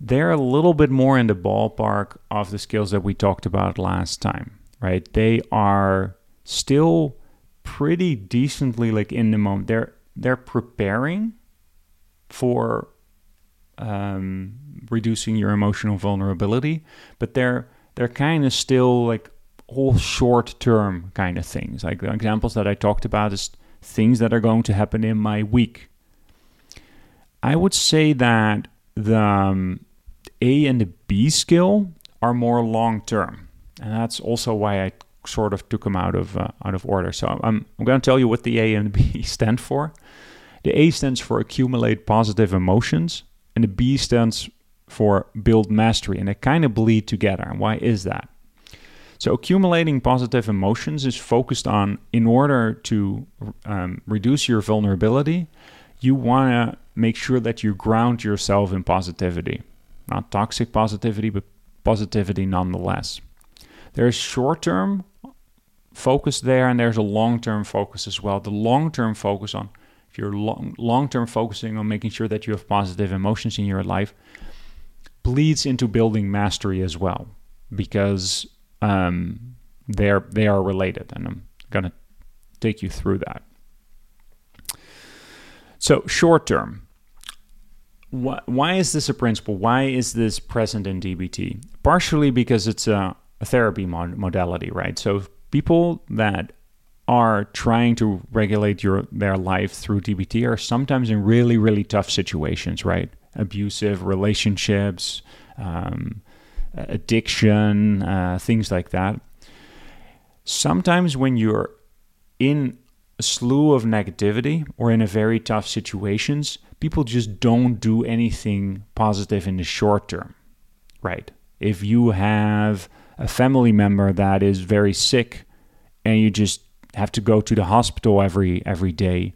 they're a little bit more in the ballpark of the skills that we talked about last time, right? They are still pretty decently like in the moment. They're they're preparing for um, reducing your emotional vulnerability, but they're they're kind of still like all short term kind of things. Like the examples that I talked about is things that are going to happen in my week. I would say that the um, A and the B skill are more long term, and that's also why I sort of took them out of uh, out of order. So I'm I'm going to tell you what the A and the B stand for. The A stands for accumulate positive emotions, and the B stands for build mastery, and they kind of bleed together. And why is that? So, accumulating positive emotions is focused on in order to um, reduce your vulnerability, you want to make sure that you ground yourself in positivity. Not toxic positivity, but positivity nonetheless. There's short term focus there, and there's a long term focus as well. The long term focus on if you're long long term focusing on making sure that you have positive emotions in your life, bleeds into building mastery as well because um, they're they are related, and I'm gonna take you through that. So short term, why, why is this a principle? Why is this present in DBT? Partially because it's a, a therapy mod- modality, right? So people that are trying to regulate your their life through DBT are sometimes in really really tough situations, right? Abusive relationships, um, addiction, uh, things like that. Sometimes when you're in a slew of negativity or in a very tough situations, people just don't do anything positive in the short term, right? If you have a family member that is very sick and you just have to go to the hospital every every day,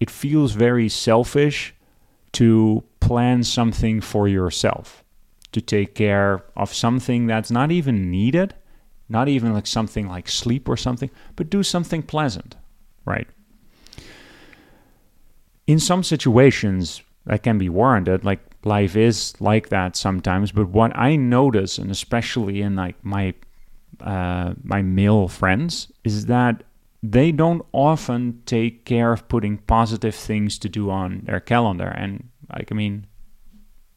it feels very selfish to plan something for yourself to take care of something that's not even needed, not even like something like sleep or something, but do something pleasant, right? In some situations, that can be warranted. Like life is like that sometimes. But what I notice, and especially in like my uh, my male friends, is that they don't often take care of putting positive things to do on their calendar. And like I mean,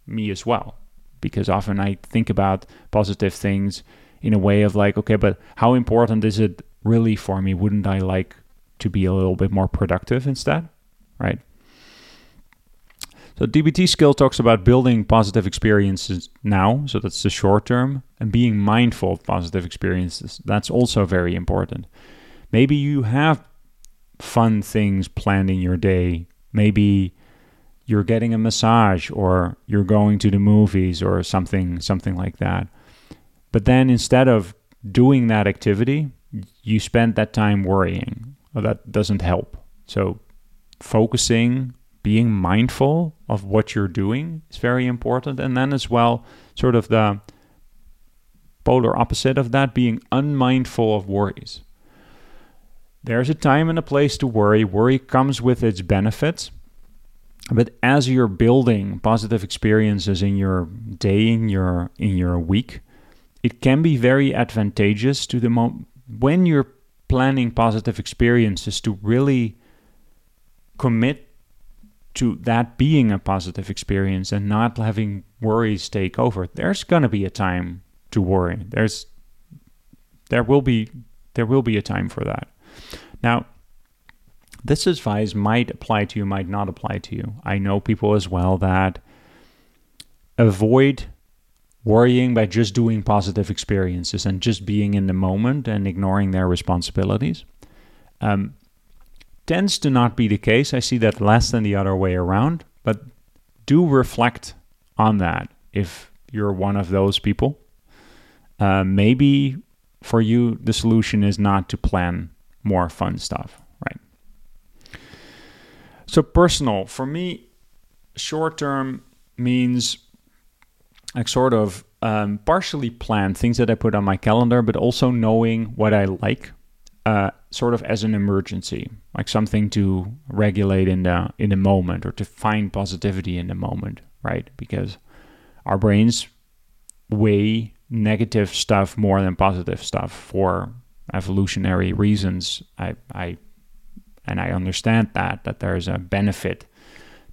me as well because often I think about positive things in a way of like, okay, but how important is it really for me? Wouldn't I like to be a little bit more productive instead? Right? So DBT skill talks about building positive experiences now, so that's the short term, and being mindful of positive experiences. That's also very important. Maybe you have fun things planned in your day. Maybe you're getting a massage or you're going to the movies or something something like that. But then instead of doing that activity, you spend that time worrying that doesn't help. So focusing, being mindful of what you're doing is very important. And then as well, sort of the polar opposite of that, being unmindful of worries. There's a time and a place to worry. Worry comes with its benefits. But as you're building positive experiences in your day, in your in your week, it can be very advantageous to the moment when you're planning positive experiences to really commit to that being a positive experience and not having worries take over. There's going to be a time to worry. There's there will be there will be a time for that. Now, this advice might apply to you, might not apply to you. I know people as well that avoid worrying by just doing positive experiences and just being in the moment and ignoring their responsibilities. Um, tends to not be the case. I see that less than the other way around, but do reflect on that if you're one of those people. Uh, maybe for you, the solution is not to plan more fun stuff? So, personal for me, short term means like sort of um, partially planned things that I put on my calendar, but also knowing what I like uh, sort of as an emergency, like something to regulate in the in the moment or to find positivity in the moment, right? Because our brains weigh negative stuff more than positive stuff for evolutionary reasons. I, I and I understand that that there's a benefit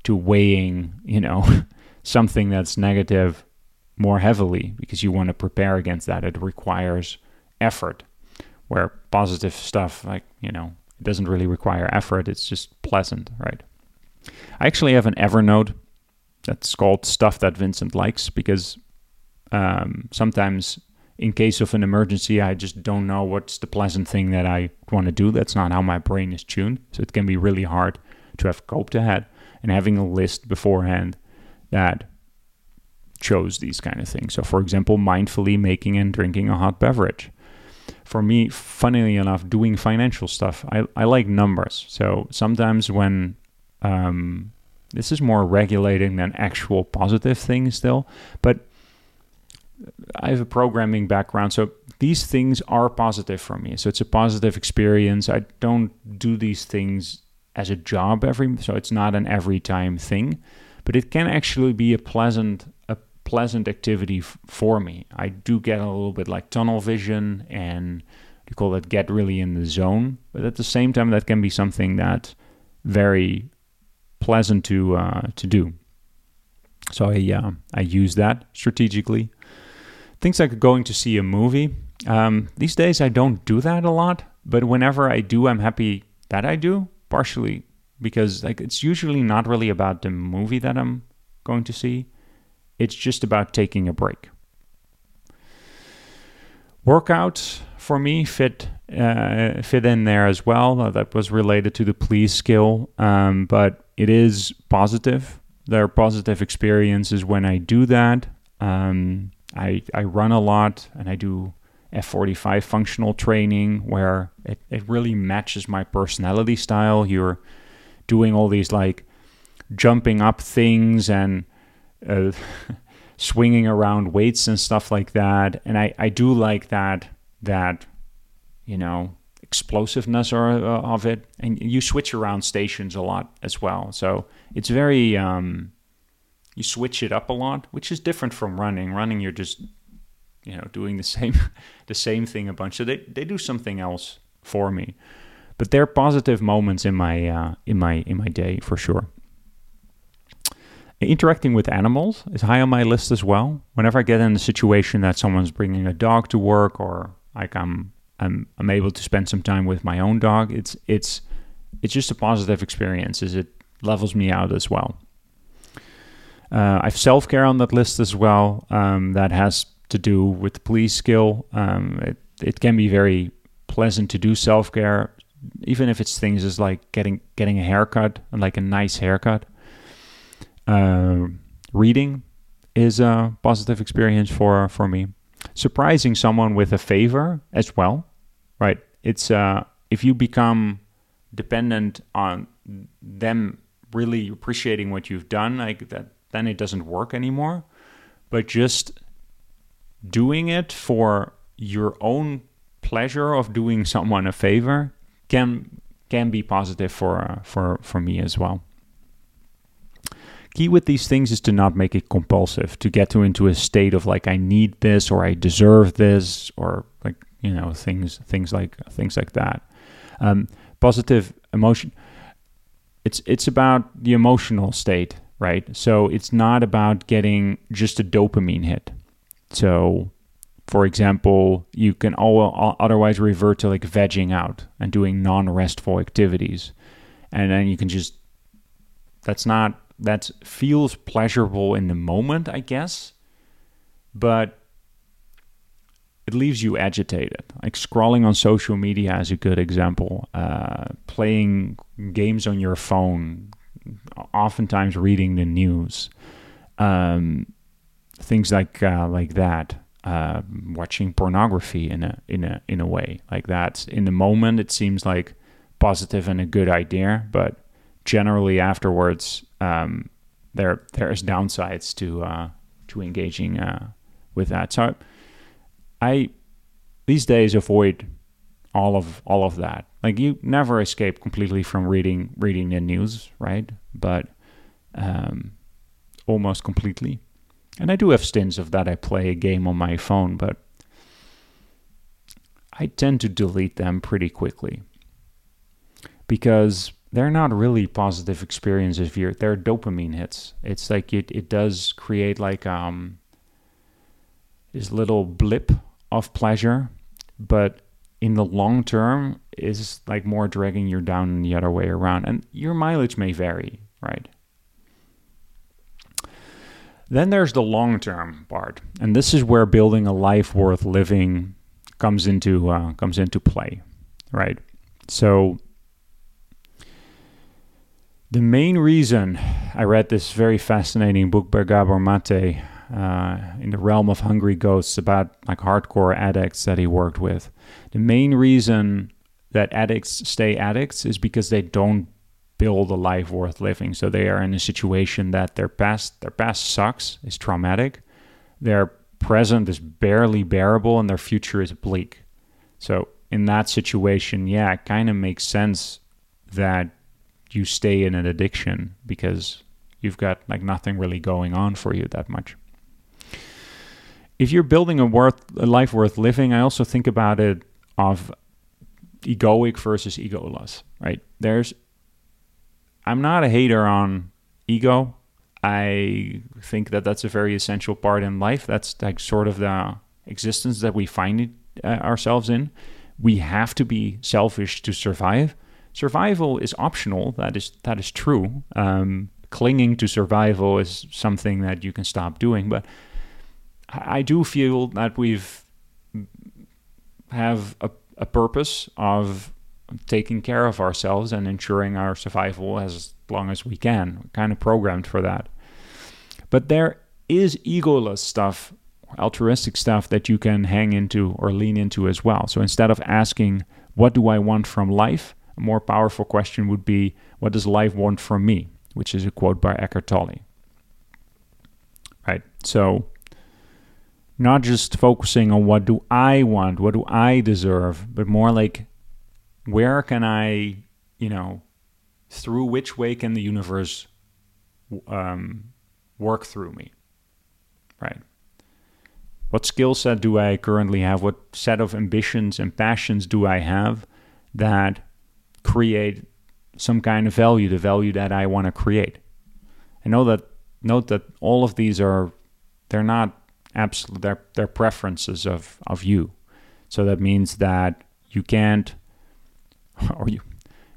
to weighing, you know, something that's negative more heavily because you want to prepare against that. It requires effort where positive stuff like you know it doesn't really require effort it's just pleasant right i actually have an evernote that's called stuff that vincent likes because um, sometimes in case of an emergency i just don't know what's the pleasant thing that i want to do. That's not how my brain is tuned. So it can be really hard to have coped ahead and having a list beforehand that shows these kind of things. So for example mindfully making and drinking a hot beverage. For me, funnily enough, doing financial stuff, I, I like numbers. So sometimes when um, this is more regulating than actual positive things still, but I have a programming background, so these things are positive for me. So it's a positive experience. I don't do these things as a job every, so it's not an every time thing, but it can actually be a pleasant a pleasant activity f- for me. I do get a little bit like tunnel vision and you call that get really in the zone, but at the same time that can be something that very pleasant to uh, to do. So I uh, I use that strategically. Things like going to see a movie. Um, these days I don't do that a lot, but whenever I do, I'm happy that I do. Partially because like it's usually not really about the movie that I'm going to see. It's just about taking a break. Workouts for me fit uh, fit in there as well. Uh, that was related to the please skill, um, but it is positive. There are positive experiences when I do that. Um, I I run a lot and I do F45 functional training where it, it really matches my personality style. You're doing all these like jumping up things and uh, swinging around weights and stuff like that. And I, I do like that that you know explosiveness or, uh, of it. And you switch around stations a lot as well, so it's very um, you switch it up a lot, which is different from running. Running, you're just you know doing the same the same thing a bunch. So they they do something else for me. But they're positive moments in my uh, in my in my day for sure. Interacting with animals is high on my list as well. Whenever I get in a situation that someone's bringing a dog to work or like I'm I'm I'm able to spend some time with my own dog, it's it's it's just a positive experience Is it levels me out as well. Uh, I've self care on that list as well. Um, that has to do with the please skill. Um, it, it can be very pleasant to do self care, even if it's things as like getting getting a haircut and like a nice haircut. Uh, reading is a positive experience for for me. Surprising someone with a favor as well, right? It's uh, if you become dependent on them really appreciating what you've done, like that, then it doesn't work anymore. But just doing it for your own pleasure of doing someone a favor can can be positive for uh, for for me as well. Key with these things is to not make it compulsive, to get to into a state of like I need this or I deserve this or like you know things things like things like that. Um, positive emotion. It's it's about the emotional state, right? So it's not about getting just a dopamine hit. So for example, you can all, otherwise revert to like vegging out and doing non-restful activities, and then you can just that's not that feels pleasurable in the moment, I guess, but it leaves you agitated. Like scrolling on social media is a good example. Uh, playing games on your phone, oftentimes reading the news, um, things like uh, like that uh, watching pornography in a in a in a way like that. In the moment, it seems like positive and a good idea, but generally afterwards, um, there there's downsides to uh, to engaging uh, with that. So I these days avoid all of all of that. Like you never escape completely from reading reading the news, right? But um, almost completely. And I do have stints of that. I play a game on my phone, but I tend to delete them pretty quickly because they're not really positive experiences. They're dopamine hits. It's like it, it does create like um this little blip of pleasure, but in the long term is like more dragging you down the other way around. And your mileage may vary, right? Then there's the long term part, and this is where building a life worth living comes into uh, comes into play, right? So the main reason I read this very fascinating book by Gabor Mate uh, in the realm of hungry ghosts about like hardcore addicts that he worked with. The main reason that addicts stay addicts is because they don't build a life worth living. So they are in a situation that their past their past sucks, is traumatic. Their present is barely bearable and their future is bleak. So in that situation, yeah, it kind of makes sense that you stay in an addiction because you've got like nothing really going on for you that much. If you're building a worth a life worth living, I also think about it of egoic versus egoless, right? There's I'm not a hater on ego. I think that that's a very essential part in life. That's like sort of the existence that we find it, uh, ourselves in. We have to be selfish to survive. Survival is optional. That is that is true. Um, clinging to survival is something that you can stop doing. But I, do feel that we've have a, a purpose of taking care of ourselves and ensuring our survival as long as we can. We're kind of programmed for that. But there is egoless stuff, altruistic stuff that you can hang into or lean into as well. So instead of asking, What do I want from life? a more powerful question would be, What does life want from me? which is a quote by Eckhart Tolle. Right? So not just focusing on what do I want, what do I deserve, but more like where can I, you know, through which way can the universe um, work through me? Right. What skill set do I currently have? What set of ambitions and passions do I have that create some kind of value, the value that I want to create? I know that note that all of these are they're not absolute they're, they're preferences of, of you. So that means that you can't or you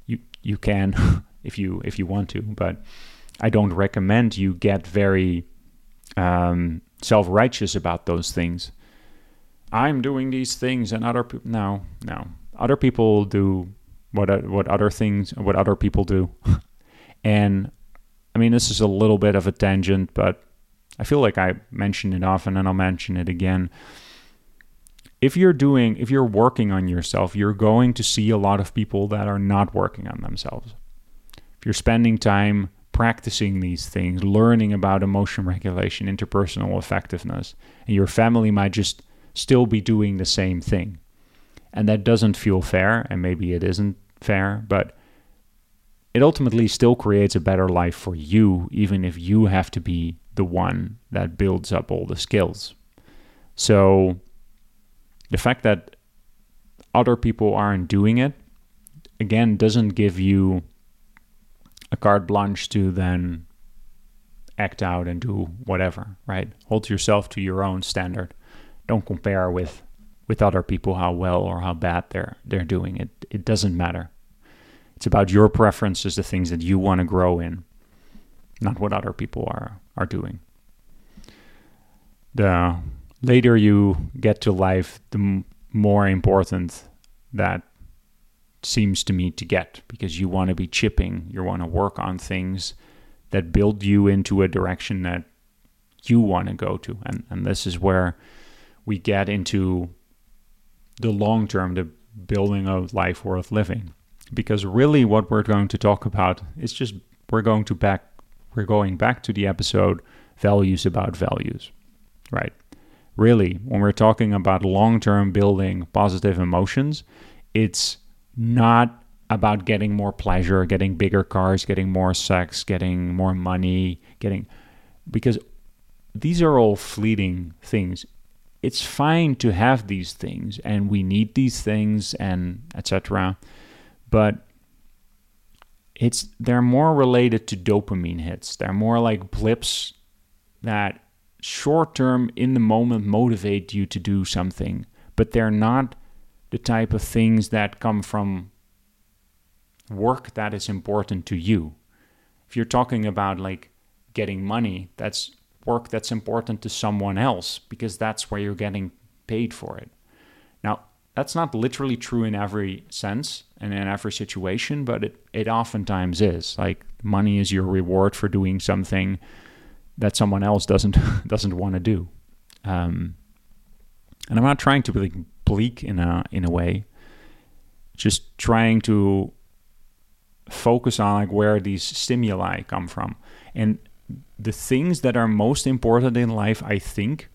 you you can if you if you want to, but I don't recommend you get very um, self-righteous about those things. I'm doing these things, and other people no no other people do what what other things what other people do, and I mean this is a little bit of a tangent, but I feel like I mention it often, and I'll mention it again. if you're doing, if you're working on yourself, you're going to see a lot of people that are not working on themselves. If you're spending time practicing these things, learning about emotion regulation, interpersonal effectiveness, and your family might just still be doing the same thing. And that doesn't feel fair, and maybe it isn't fair, but it ultimately still creates a better life for you, even if you have to be the one that builds up all the skills. So the fact that other people aren't doing it, again, doesn't give you a carte blanche to then act out and do whatever, right? Hold yourself to your own standard. Don't compare with with other people how well or how bad they're they're doing it. It doesn't matter. It's about your preferences, the things that you want to grow in, not what other people are are doing. The later you get to life, the m- more important that seems to me to get because you want to be chipping, you want to work on things that build you into a direction that you want to go to. And, and this is where we get into the long term, the building of life worth living. Because really what we're going to talk about is just we're going to back we're going back to the episode values about values. Right? Really, when we're talking about long-term building positive emotions, it's not about getting more pleasure, getting bigger cars, getting more sex, getting more money, getting because these are all fleeting things. It's fine to have these things and we need these things and etc. But it's they're more related to dopamine hits. They're more like blips that short term in the moment motivate you to do something, but they're not the type of things that come from work that is important to you. If you're talking about like getting money, that's work that's important to someone else because that's where you're getting paid for it. Now, that's not literally true in every sense and in every situation, but it, it oftentimes is. Like money is your reward for doing something that someone else doesn't doesn't want to do. Um, and I'm not trying to be bleak in a in a way. Just trying to focus on like where these stimuli come from, and the things that are most important in life, I think,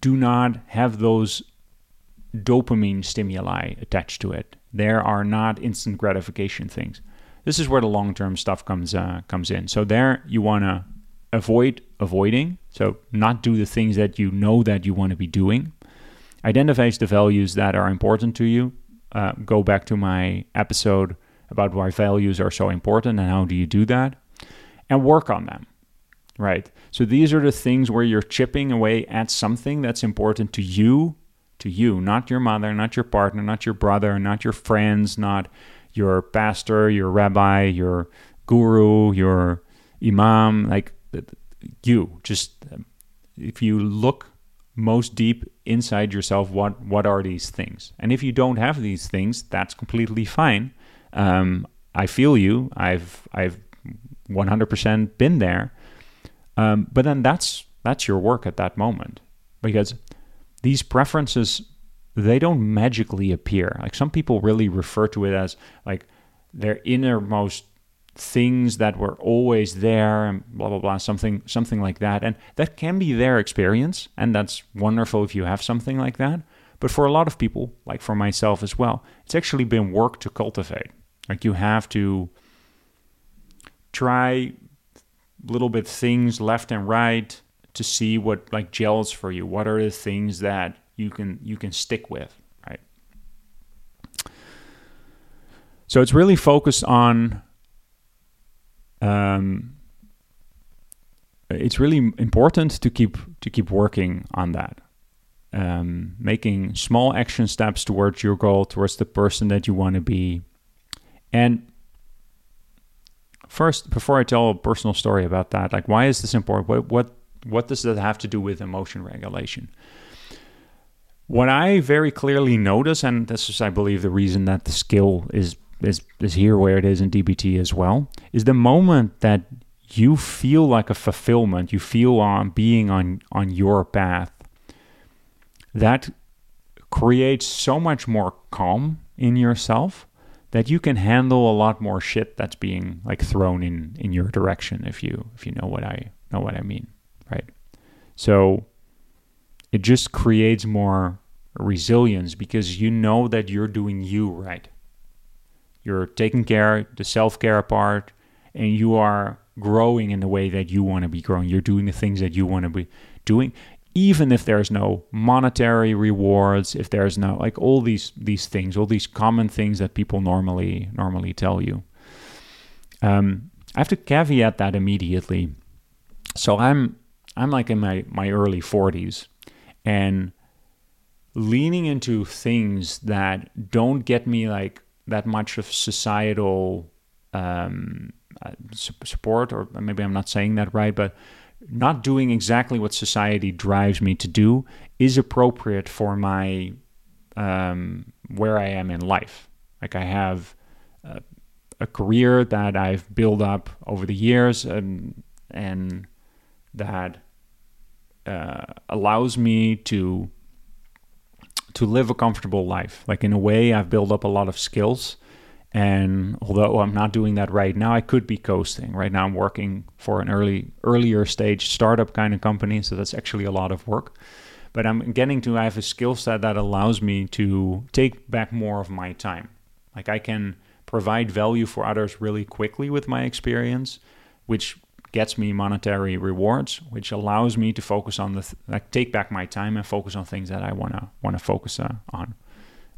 do not have those dopamine stimuli attached to it. There are not instant gratification things. This is where the long term stuff comes uh, comes in. So there you want to avoid avoiding. So not do the things that you know that you want to be doing. Identify the values that are important to you. Uh, go back to my episode about why values are so important and how do you do that, and work on them. Right. So these are the things where you're chipping away at something that's important to you, to you, not your mother, not your partner, not your brother, not your friends, not your pastor, your rabbi, your guru, your imam. Like you. Just if you look most deep inside yourself what what are these things? And if you don't have these things that's completely fine. Um, i feel you. I've i've 100% been there. Um, but then that's that's your work at that moment. Because these preferences they don't magically appear. Like some people really refer to it as like their innermost things that were always there and blah blah blah something something like that. And that can be their experience and that's wonderful if you have something like that. But for a lot of people like for myself as well it's actually been work to cultivate. Like you have to try little bit things left and right to see what like gels for you what are the things that you can you can stick with right so it's really focused on um, it's really important to keep to keep working on that. Um, making small action steps towards your goal, towards the person that you want to be. And first, before I tell a personal story about that, like why is this important? What what what does that have to do with emotion regulation? What I very clearly notice, and this is, I believe, the reason that the skill is is is here where it is in DBT as well, is the moment that you feel like a fulfillment, you feel on being on on your path. That creates so much more calm in yourself that you can handle a lot more shit that's being like thrown in in your direction if you if you know what I know what I mean? So it just creates more resilience because you know that you're doing you right. You're taking care, the self care part, and you are growing in the way that you want to be growing. You're doing the things that you want to be doing, even if there's no monetary rewards, if there's no like all these these things, all these common things that people normally normally tell you. Um, I have to caveat that immediately. So I'm I'm like in my my early 40s, and leaning into things that don't get me like that much of societal um, uh, support, or maybe I'm not saying that right, but not doing exactly what society drives me to do is appropriate for my um, where I am in life. Like I have a, a career that I've built up over the years, and and that uh, allows me to to live a comfortable life. Like in a way, I've built up a lot of skills. And although I'm not doing that right now, I could be coasting. Right now, I'm working for an early, earlier stage startup kind of company, so that's actually a lot of work. But I'm getting to I have a skill set that allows me to take back more of my time. Like I can provide value for others really quickly with my experience, which gets me monetary rewards, which allows me to focus on the th- like take back my time and focus on things that I wanna wanna focus uh, on,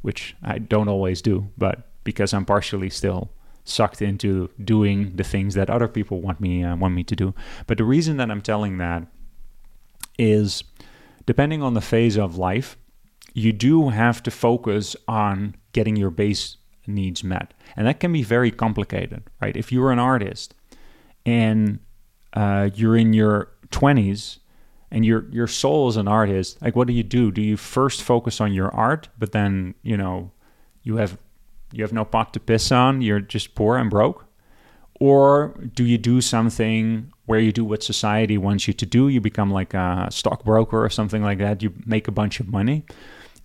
which I don't always do, but because I'm partially still sucked into doing the things that other people want me uh, want me to do. But the reason that I'm telling that is depending on the phase of life, you do have to focus on getting your base needs met. And that can be very complicated, right? If you're an artist and uh, you're in your 20s and your your soul as an artist like what do you do? Do you first focus on your art but then you know you have you have no pot to piss on you're just poor and broke? Or do you do something where you do what society wants you to do? You become like a stockbroker or something like that. You make a bunch of money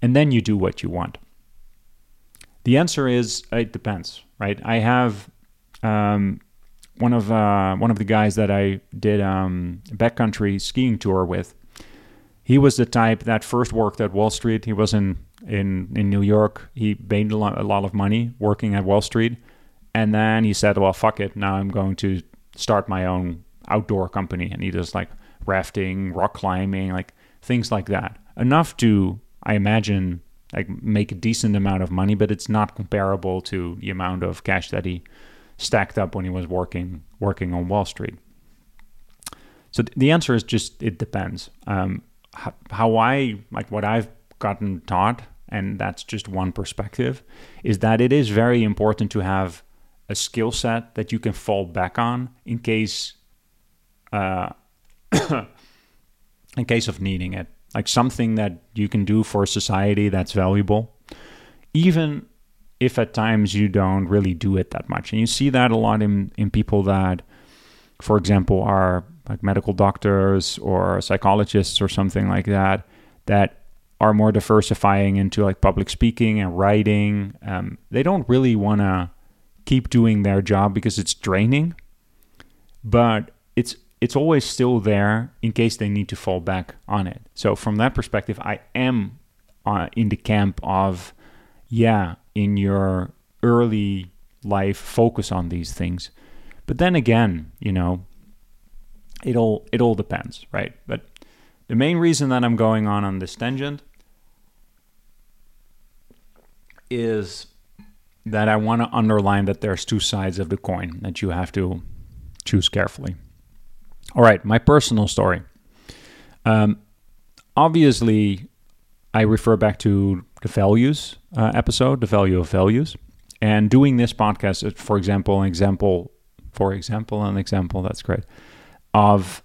and then you do what you want. The answer is it depends right? I have um, one of uh, one of the guys that I did um, backcountry skiing tour with. He was the type that first worked at Wall Street. He was in in, in New York. He made a lot, a lot of money working at Wall Street, and then he said, "Well, fuck it. Now I'm going to start my own outdoor company." And he does like rafting, rock climbing, like things like that. Enough to, I imagine, like make a decent amount of money, but it's not comparable to the amount of cash that he stacked up when he was working working on Wall Street. So th- the answer is just it depends. Um, how, how I like what I've gotten taught, and that's just one perspective, is that it is very important to have a skill set that you can fall back on in case, uh, in case of needing it, like something that you can do for society that's valuable, even if at times you don't really do it that much. And you see that a lot in, in people that, for example, are like medical doctors or psychologists or something like that, that are more diversifying into like public speaking and writing. Um, they don't really want to keep doing their job because it's draining, but it's it's always still there in case they need to fall back on it. So from that perspective, I am uh, in the camp of yeah, in your early life focus on these things. But then again, you know, it all it all depends, right? But the main reason that I'm going on on this tangent is that I want to underline that there's two sides of the coin that you have to choose carefully. All right, my personal story. Um, obviously, I refer back to the values uh, episode, the value of values, and doing this podcast, for example, an example, for example, an example that's great of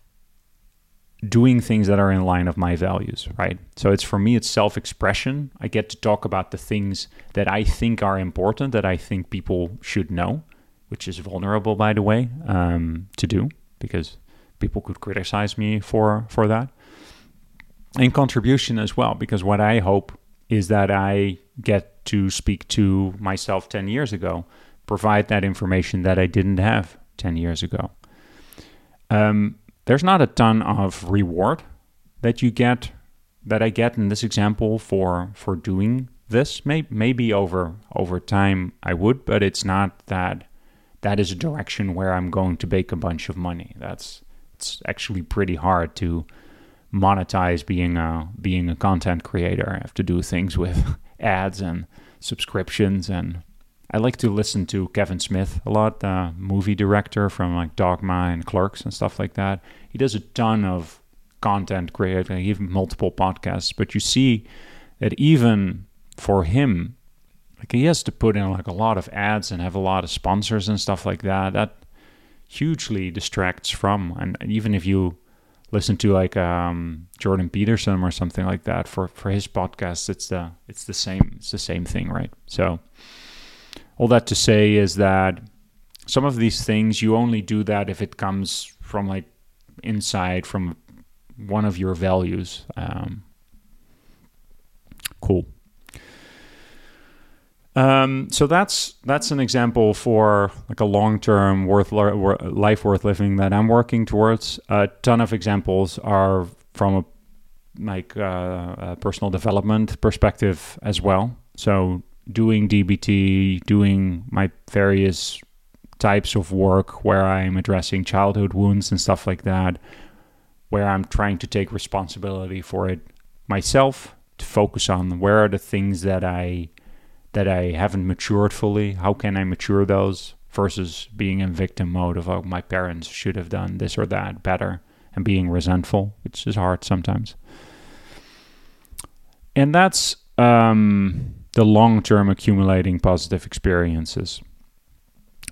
doing things that are in line of my values, right? So it's for me, it's self-expression. I get to talk about the things that I think are important, that I think people should know, which is vulnerable, by the way, um, to do because people could criticize me for for that and contribution as well because what i hope is that I get to speak to myself 10 years ago, provide that information that I didn't have 10 years ago. Um, there's not a ton of reward that you get that I get in this example for for doing this. May, maybe over over time I would, but it's not that that is a direction where I'm going to make a bunch of money. That's it's actually pretty hard to monetize being a being a content creator. I have to do things with ads and subscriptions and I like to listen to Kevin Smith a lot, the movie director from like Dogma and Clerks and stuff like that. He does a ton of content creating, even multiple podcasts. But you see that even for him, like he has to put in like a lot of ads and have a lot of sponsors and stuff like that. That hugely distracts from. And even if you listen to like um, Jordan Peterson or something like that for for his podcast, it's the it's the same it's the same thing, right? So all that to say is that some of these things you only do that if it comes from like inside from one of your values. Um, cool. Um, so that's that's an example for like a long-term worth life worth living that I'm working towards. A ton of examples are from a like uh, a personal development perspective as well. So doing DBT, doing my various types of work where I'm addressing childhood wounds and stuff like that, where I'm trying to take responsibility for it myself to focus on where are the things that I that I haven't matured fully, how can I mature those versus being in victim mode of oh my parents should have done this or that better and being resentful, which is hard sometimes. And that's um the long term accumulating positive experiences.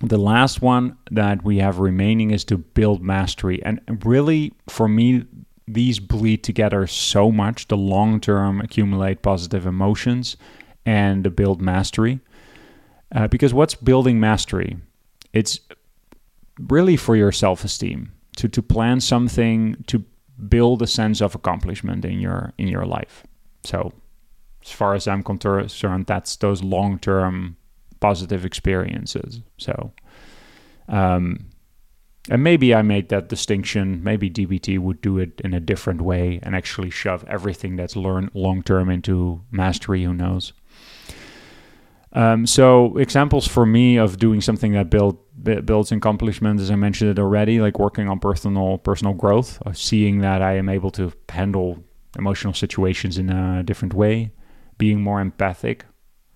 The last one that we have remaining is to build mastery. And really, for me, these bleed together so much the long term accumulate positive emotions and the build mastery. Uh, because what's building mastery? It's really for your self esteem to, to plan something to build a sense of accomplishment in your in your life. So as far as I'm concerned, that's those long term positive experiences. So, um, and maybe I made that distinction. Maybe DBT would do it in a different way and actually shove everything that's learned long term into mastery. Who knows? Um, so examples for me of doing something that build, builds accomplishment, as I mentioned it already, like working on personal personal growth, of seeing that I am able to handle emotional situations in a different way, being more empathic,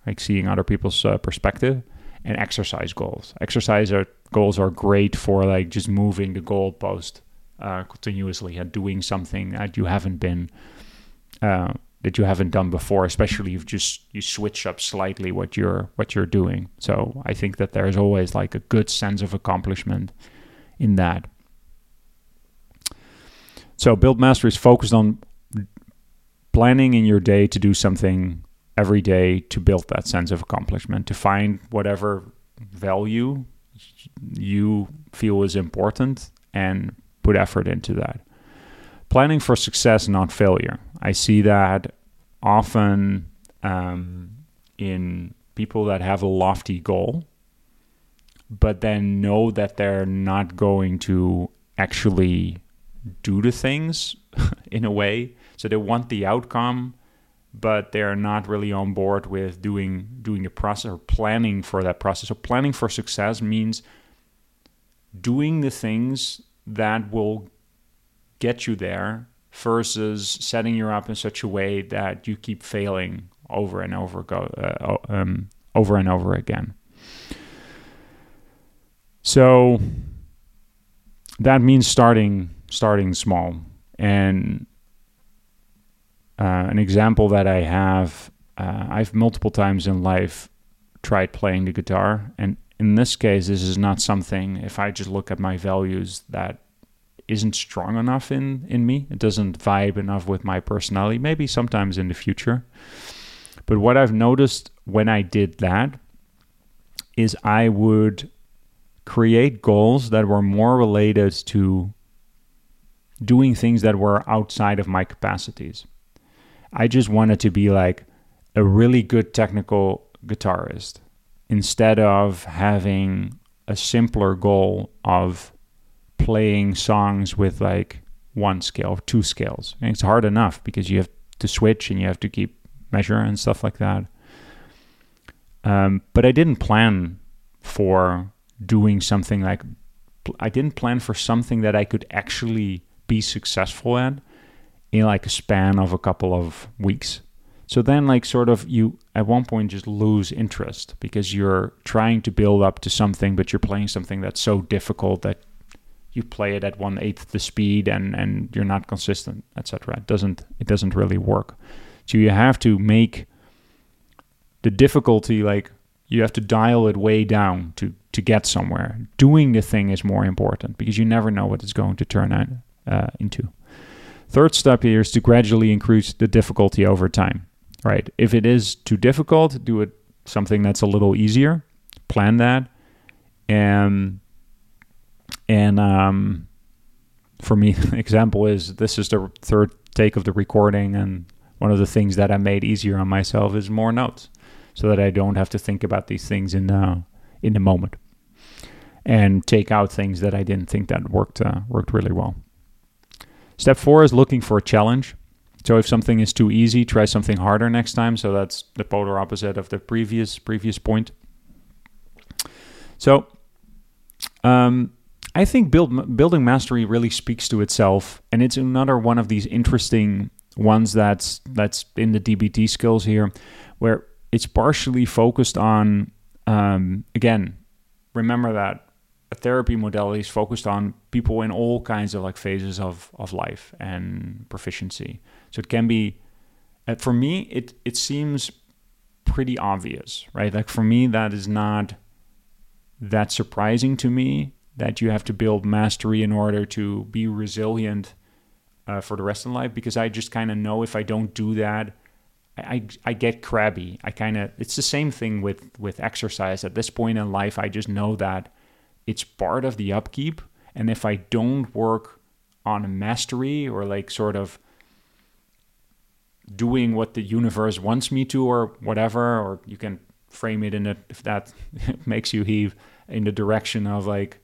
like seeing other people's uh, perspective, and exercise goals. Exercise are, goals are great for like just moving the goalpost uh, continuously and doing something that you haven't been uh, that you haven't done before. Especially if just you switch up slightly what you're what you're doing. So I think that there's always like a good sense of accomplishment in that. So build mastery is focused on planning in your day to do something every day to build that sense of accomplishment, to find whatever value you feel is important and put effort into that. Planning for success, not failure. I see that often um, in people that have a lofty goal, but then know that they're not going to actually do the things in a way so they want the outcome, but they're not really on board with doing doing the process or planning for that process. So planning for success means doing the things that will get you there versus setting you up in such a way that you keep failing over and over go uh, um, over and over again. So that means starting starting small and uh, an example that I have, uh, I've multiple times in life tried playing the guitar, and in this case, this is not something. If I just look at my values, that isn't strong enough in in me. It doesn't vibe enough with my personality. Maybe sometimes in the future, but what I've noticed when I did that is I would create goals that were more related to doing things that were outside of my capacities. I just wanted to be like a really good technical guitarist instead of having a simpler goal of playing songs with like one scale, two scales. And it's hard enough because you have to switch and you have to keep measure and stuff like that. Um, but I didn't plan for doing something like I didn't plan for something that I could actually be successful at in like a span of a couple of weeks. So then, like, sort of, you at one point just lose interest because you're trying to build up to something, but you're playing something that's so difficult that you play it at one eighth the speed and and you're not consistent, etc. It doesn't it doesn't really work. So you have to make the difficulty like you have to dial it way down to to get somewhere. Doing the thing is more important because you never know what it's going to turn out uh, into. Third step here is to gradually increase the difficulty over time right? If it is too difficult, do it something that's a little easier. Plan that, and and um, for me, example is this is the third take of the recording, and one of the things that I made easier on myself is more notes, so that I don't have to think about these things in the in the moment, and take out things that I didn't think that worked uh, worked really well. Step four is looking for a challenge. So if something is too easy, try something harder next time. So that's the polar opposite of the previous previous point. So um, I think build, building mastery really speaks to itself, and it's another one of these interesting ones that's that's in the DBT skills here, where it's partially focused on um, again. Remember that a therapy modality is focused on people in all kinds of like phases of, of life and proficiency. So it can be, uh, for me, it, it seems pretty obvious, right? Like for me, that is not that surprising to me that you have to build mastery in order to be resilient uh, for the rest of life because I just kind of know if I don't do that, I, I get crabby. I kind of it's the same thing with with exercise. At this point in life, I just know that it's part of the upkeep. And if I don't work on mastery or like sort of doing what the universe wants me to or whatever, or you can frame it in it if that makes you heave in the direction of like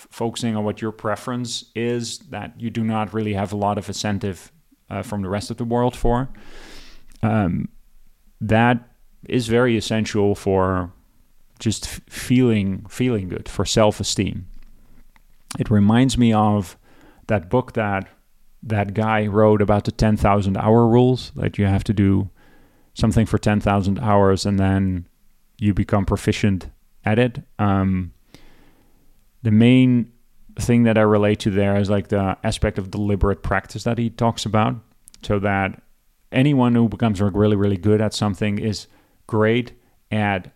f- focusing on what your preference is that you do not really have a lot of incentive uh, from the rest of the world for. Um, that is very essential for just feeling feeling good for self-esteem. It reminds me of that book that that guy wrote about the 10,000 hour rules that you have to do something for 10,000 hours and then you become proficient at it. Um, the main thing that I relate to there is like the aspect of deliberate practice that he talks about. So that anyone who becomes really, really good at something is great at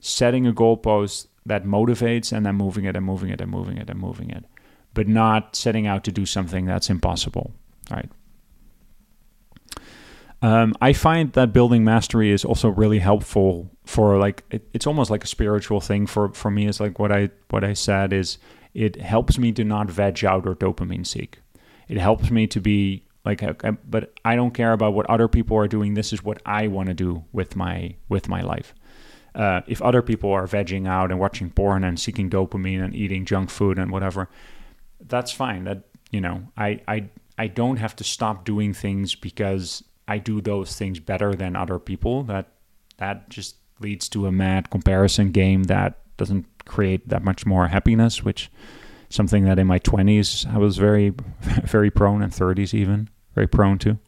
setting a goalpost that motivates and then moving it and moving it and moving it and moving it, but not setting out to do something that's impossible. Right. Um, I find that building mastery is also really helpful for like it, it's almost like a spiritual thing for for me. Is like what I what I said is it helps me to not veg out or dopamine seek. It helps me to be like, but I don't care about what other people are doing. This is what I want to do with my with my life uh, if other people are vegging out and watching porn and seeking dopamine and eating junk food and whatever, that's fine. That you know, I I I don't have to stop doing things because I do those things better than other people. That that just leads to a mad comparison game that doesn't create that much more happiness, which something that in my 20s I was very very prone and 30s even very prone to.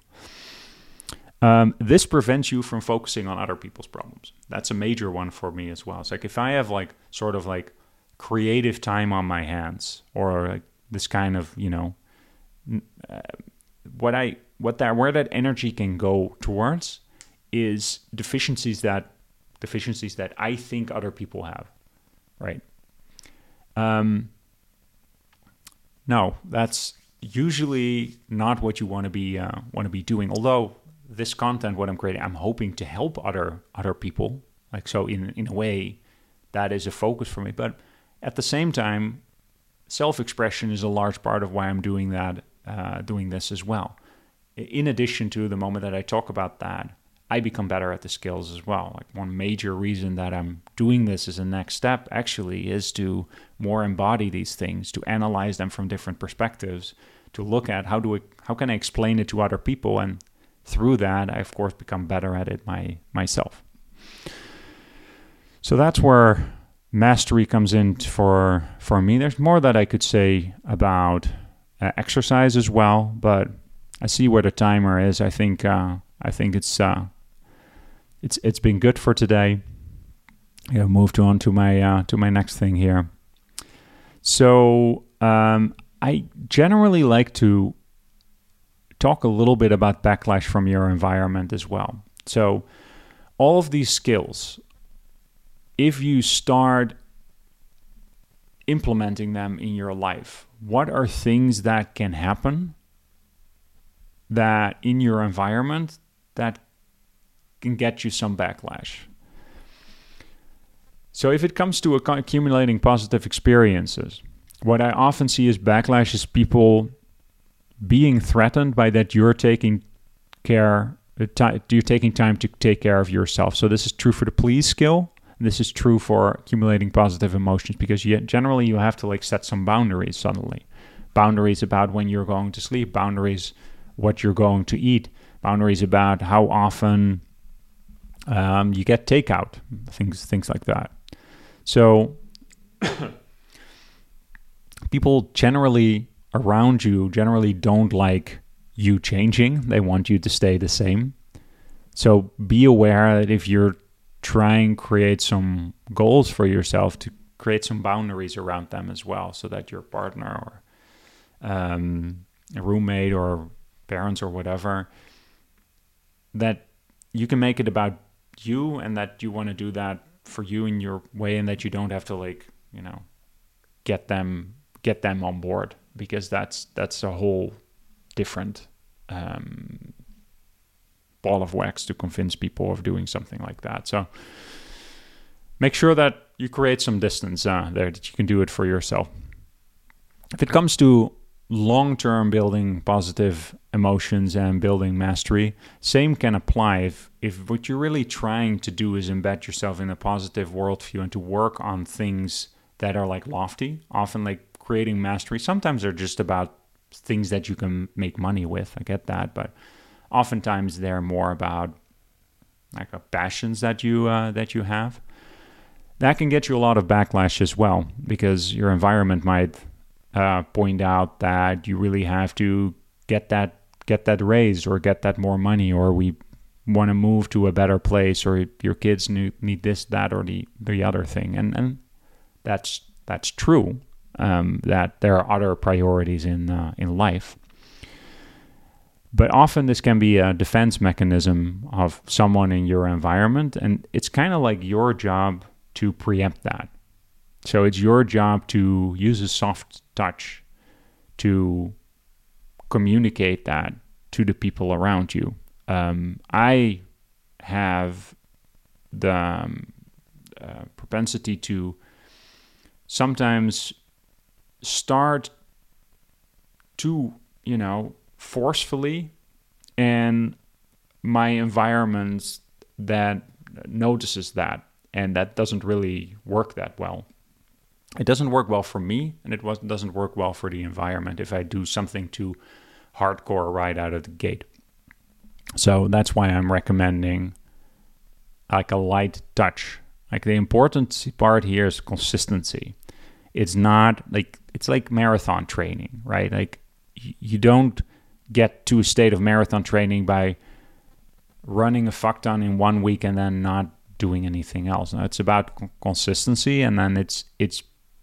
Um, this prevents you from focusing on other people's problems. That's a major one for me as well. It's like if I have like sort of like creative time on my hands or like this kind of you know uh, what I what that where that energy can go towards is deficiencies that deficiencies that I think other people have, right? Um, no, that's usually not what you want to be uh, want to be doing. Although this content, what I'm creating, I'm hoping to help other other people. Like so, in in a way, that is a focus for me. But at the same time, self-expression is a large part of why I'm doing that, uh, doing this as well. In addition to the moment that I talk about that, I become better at the skills as well. Like one major reason that I'm doing this as a next step actually is to more embody these things, to analyze them from different perspectives, to look at how do I, how can I explain it to other people, and through that, I of course become better at it my myself. So that's where mastery comes in for for me. There's more that I could say about uh, exercise as well, but I see where the timer is. I think uh, I think it's uh, it's it's been good for today. Yeah, moved on to my uh, to my next thing here. So um, I generally like to talk a little bit about backlash from your environment as well. So all of these skills, if you start implementing them in your life, what are things that can happen that in your environment that can get you some backlash. So if it comes to accumulating positive experiences, what I often see is backlash is people being threatened by that you're taking care uh, you're taking time to take care of yourself. So this is true for the please skill. This is true for accumulating positive emotions because you, generally you have to like set some boundaries suddenly. Boundaries about when you're going to sleep, boundaries what you're going to eat, boundaries about how often um, you get takeout, things things like that. So people generally around you generally don't like you changing. They want you to stay the same. So be aware that if you're trying create some goals for yourself to create some boundaries around them as well so that your partner or um, a roommate or parents or whatever that you can make it about you and that you want to do that for you in your way and that you don't have to like you know get them get them on board because that's that's a whole different um, ball of wax to convince people of doing something like that. So make sure that you create some distance uh, there that you can do it for yourself. If it comes to long term building positive emotions and building mastery, same can apply if, if what you're really trying to do is embed yourself in a positive worldview and to work on things that are like lofty, often like creating mastery. Sometimes they're just about things that you can make money with. I get that, but oftentimes they're more about like passions that you uh, that you have. That can get you a lot of backlash as well because your environment might uh, point out that you really have to get that get that raise or get that more money or we want to move to a better place or your kids need, this that or the the other thing. And and that's that's true um, that there are other priorities in uh, in life. But often this can be a defense mechanism of someone in your environment and it's kind of like your job to preempt that. So it's your job to use a soft touch to communicate that to the people around you. Um, I have the um, uh, propensity to sometimes start too, you know, forcefully, and my environment that notices that, and that doesn't really work that well it doesn't work well for me and it doesn't work well for the environment if I do something too hardcore right out of the gate. So that's why I'm recommending like a light touch. Like the important part here is consistency. It's not like it's like marathon training, right? Like you don't get to a state of marathon training by running a fuck ton in one week and then not doing anything else. Now, it's about consistency, and then it's it's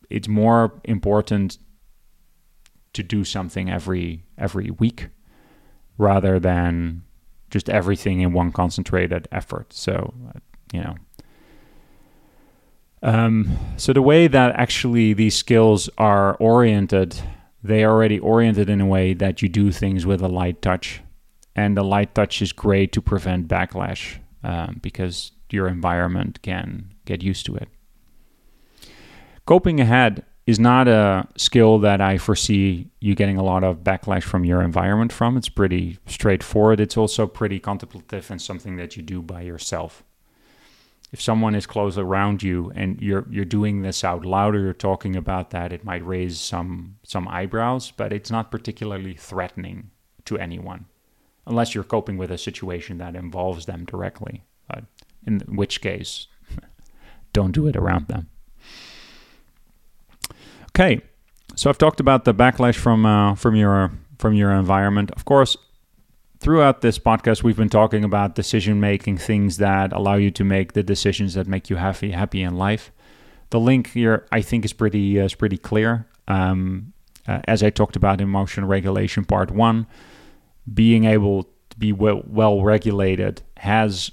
it's more important to do something every every week rather than just everything in one concentrated effort. So, you know. Um, so the way that actually these skills are oriented, they are already oriented in a way that you do things with a light touch, and the light touch is great to prevent backlash um, because your environment can get used to it. Coping ahead is not a skill that I foresee you getting a lot of backlash from your environment from. It's pretty straightforward. It's also pretty contemplative and something that you do by yourself. If someone is close around you and you're you're doing this out loud or you're talking about that, it might raise some some eyebrows, but it's not particularly threatening to anyone, unless you're coping with a situation that involves them directly. But in which case, don't do it around them. Okay, so I've talked about the backlash from uh, from your from your environment. Of course, throughout this podcast, we've been talking about decision making, things that allow you to make the decisions that make you happy happy in life. The link here, I think, is pretty uh, is pretty clear. Um, uh, as I talked about in emotion regulation part one, being able to be well, well regulated has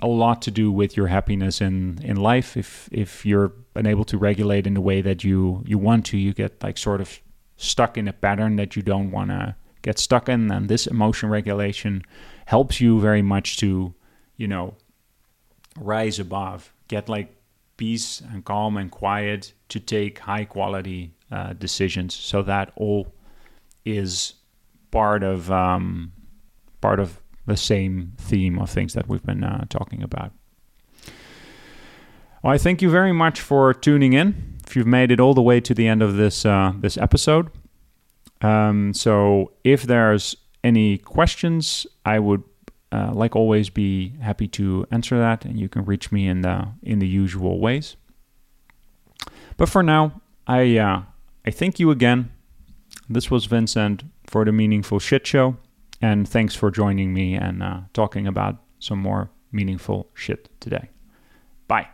a lot to do with your happiness in in life. If if you're unable to regulate in the way that you you want to, you get like sort of stuck in a pattern that you don't want to get stuck in. And this emotion regulation helps you very much to, you know, rise above, get like peace and calm and quiet to take high quality uh, decisions. So that all is part of um, part of the same theme of things that we've been uh, talking about. Well, I thank you very much for tuning in. If you've made it all the way to the end of this uh, this episode, um, so if there's any questions, I would, uh, like always, be happy to answer that, and you can reach me in the in the usual ways. But for now, I uh, I thank you again. This was Vincent for the Meaningful Shit Show. And thanks for joining me and uh, talking about some more meaningful shit today. Bye.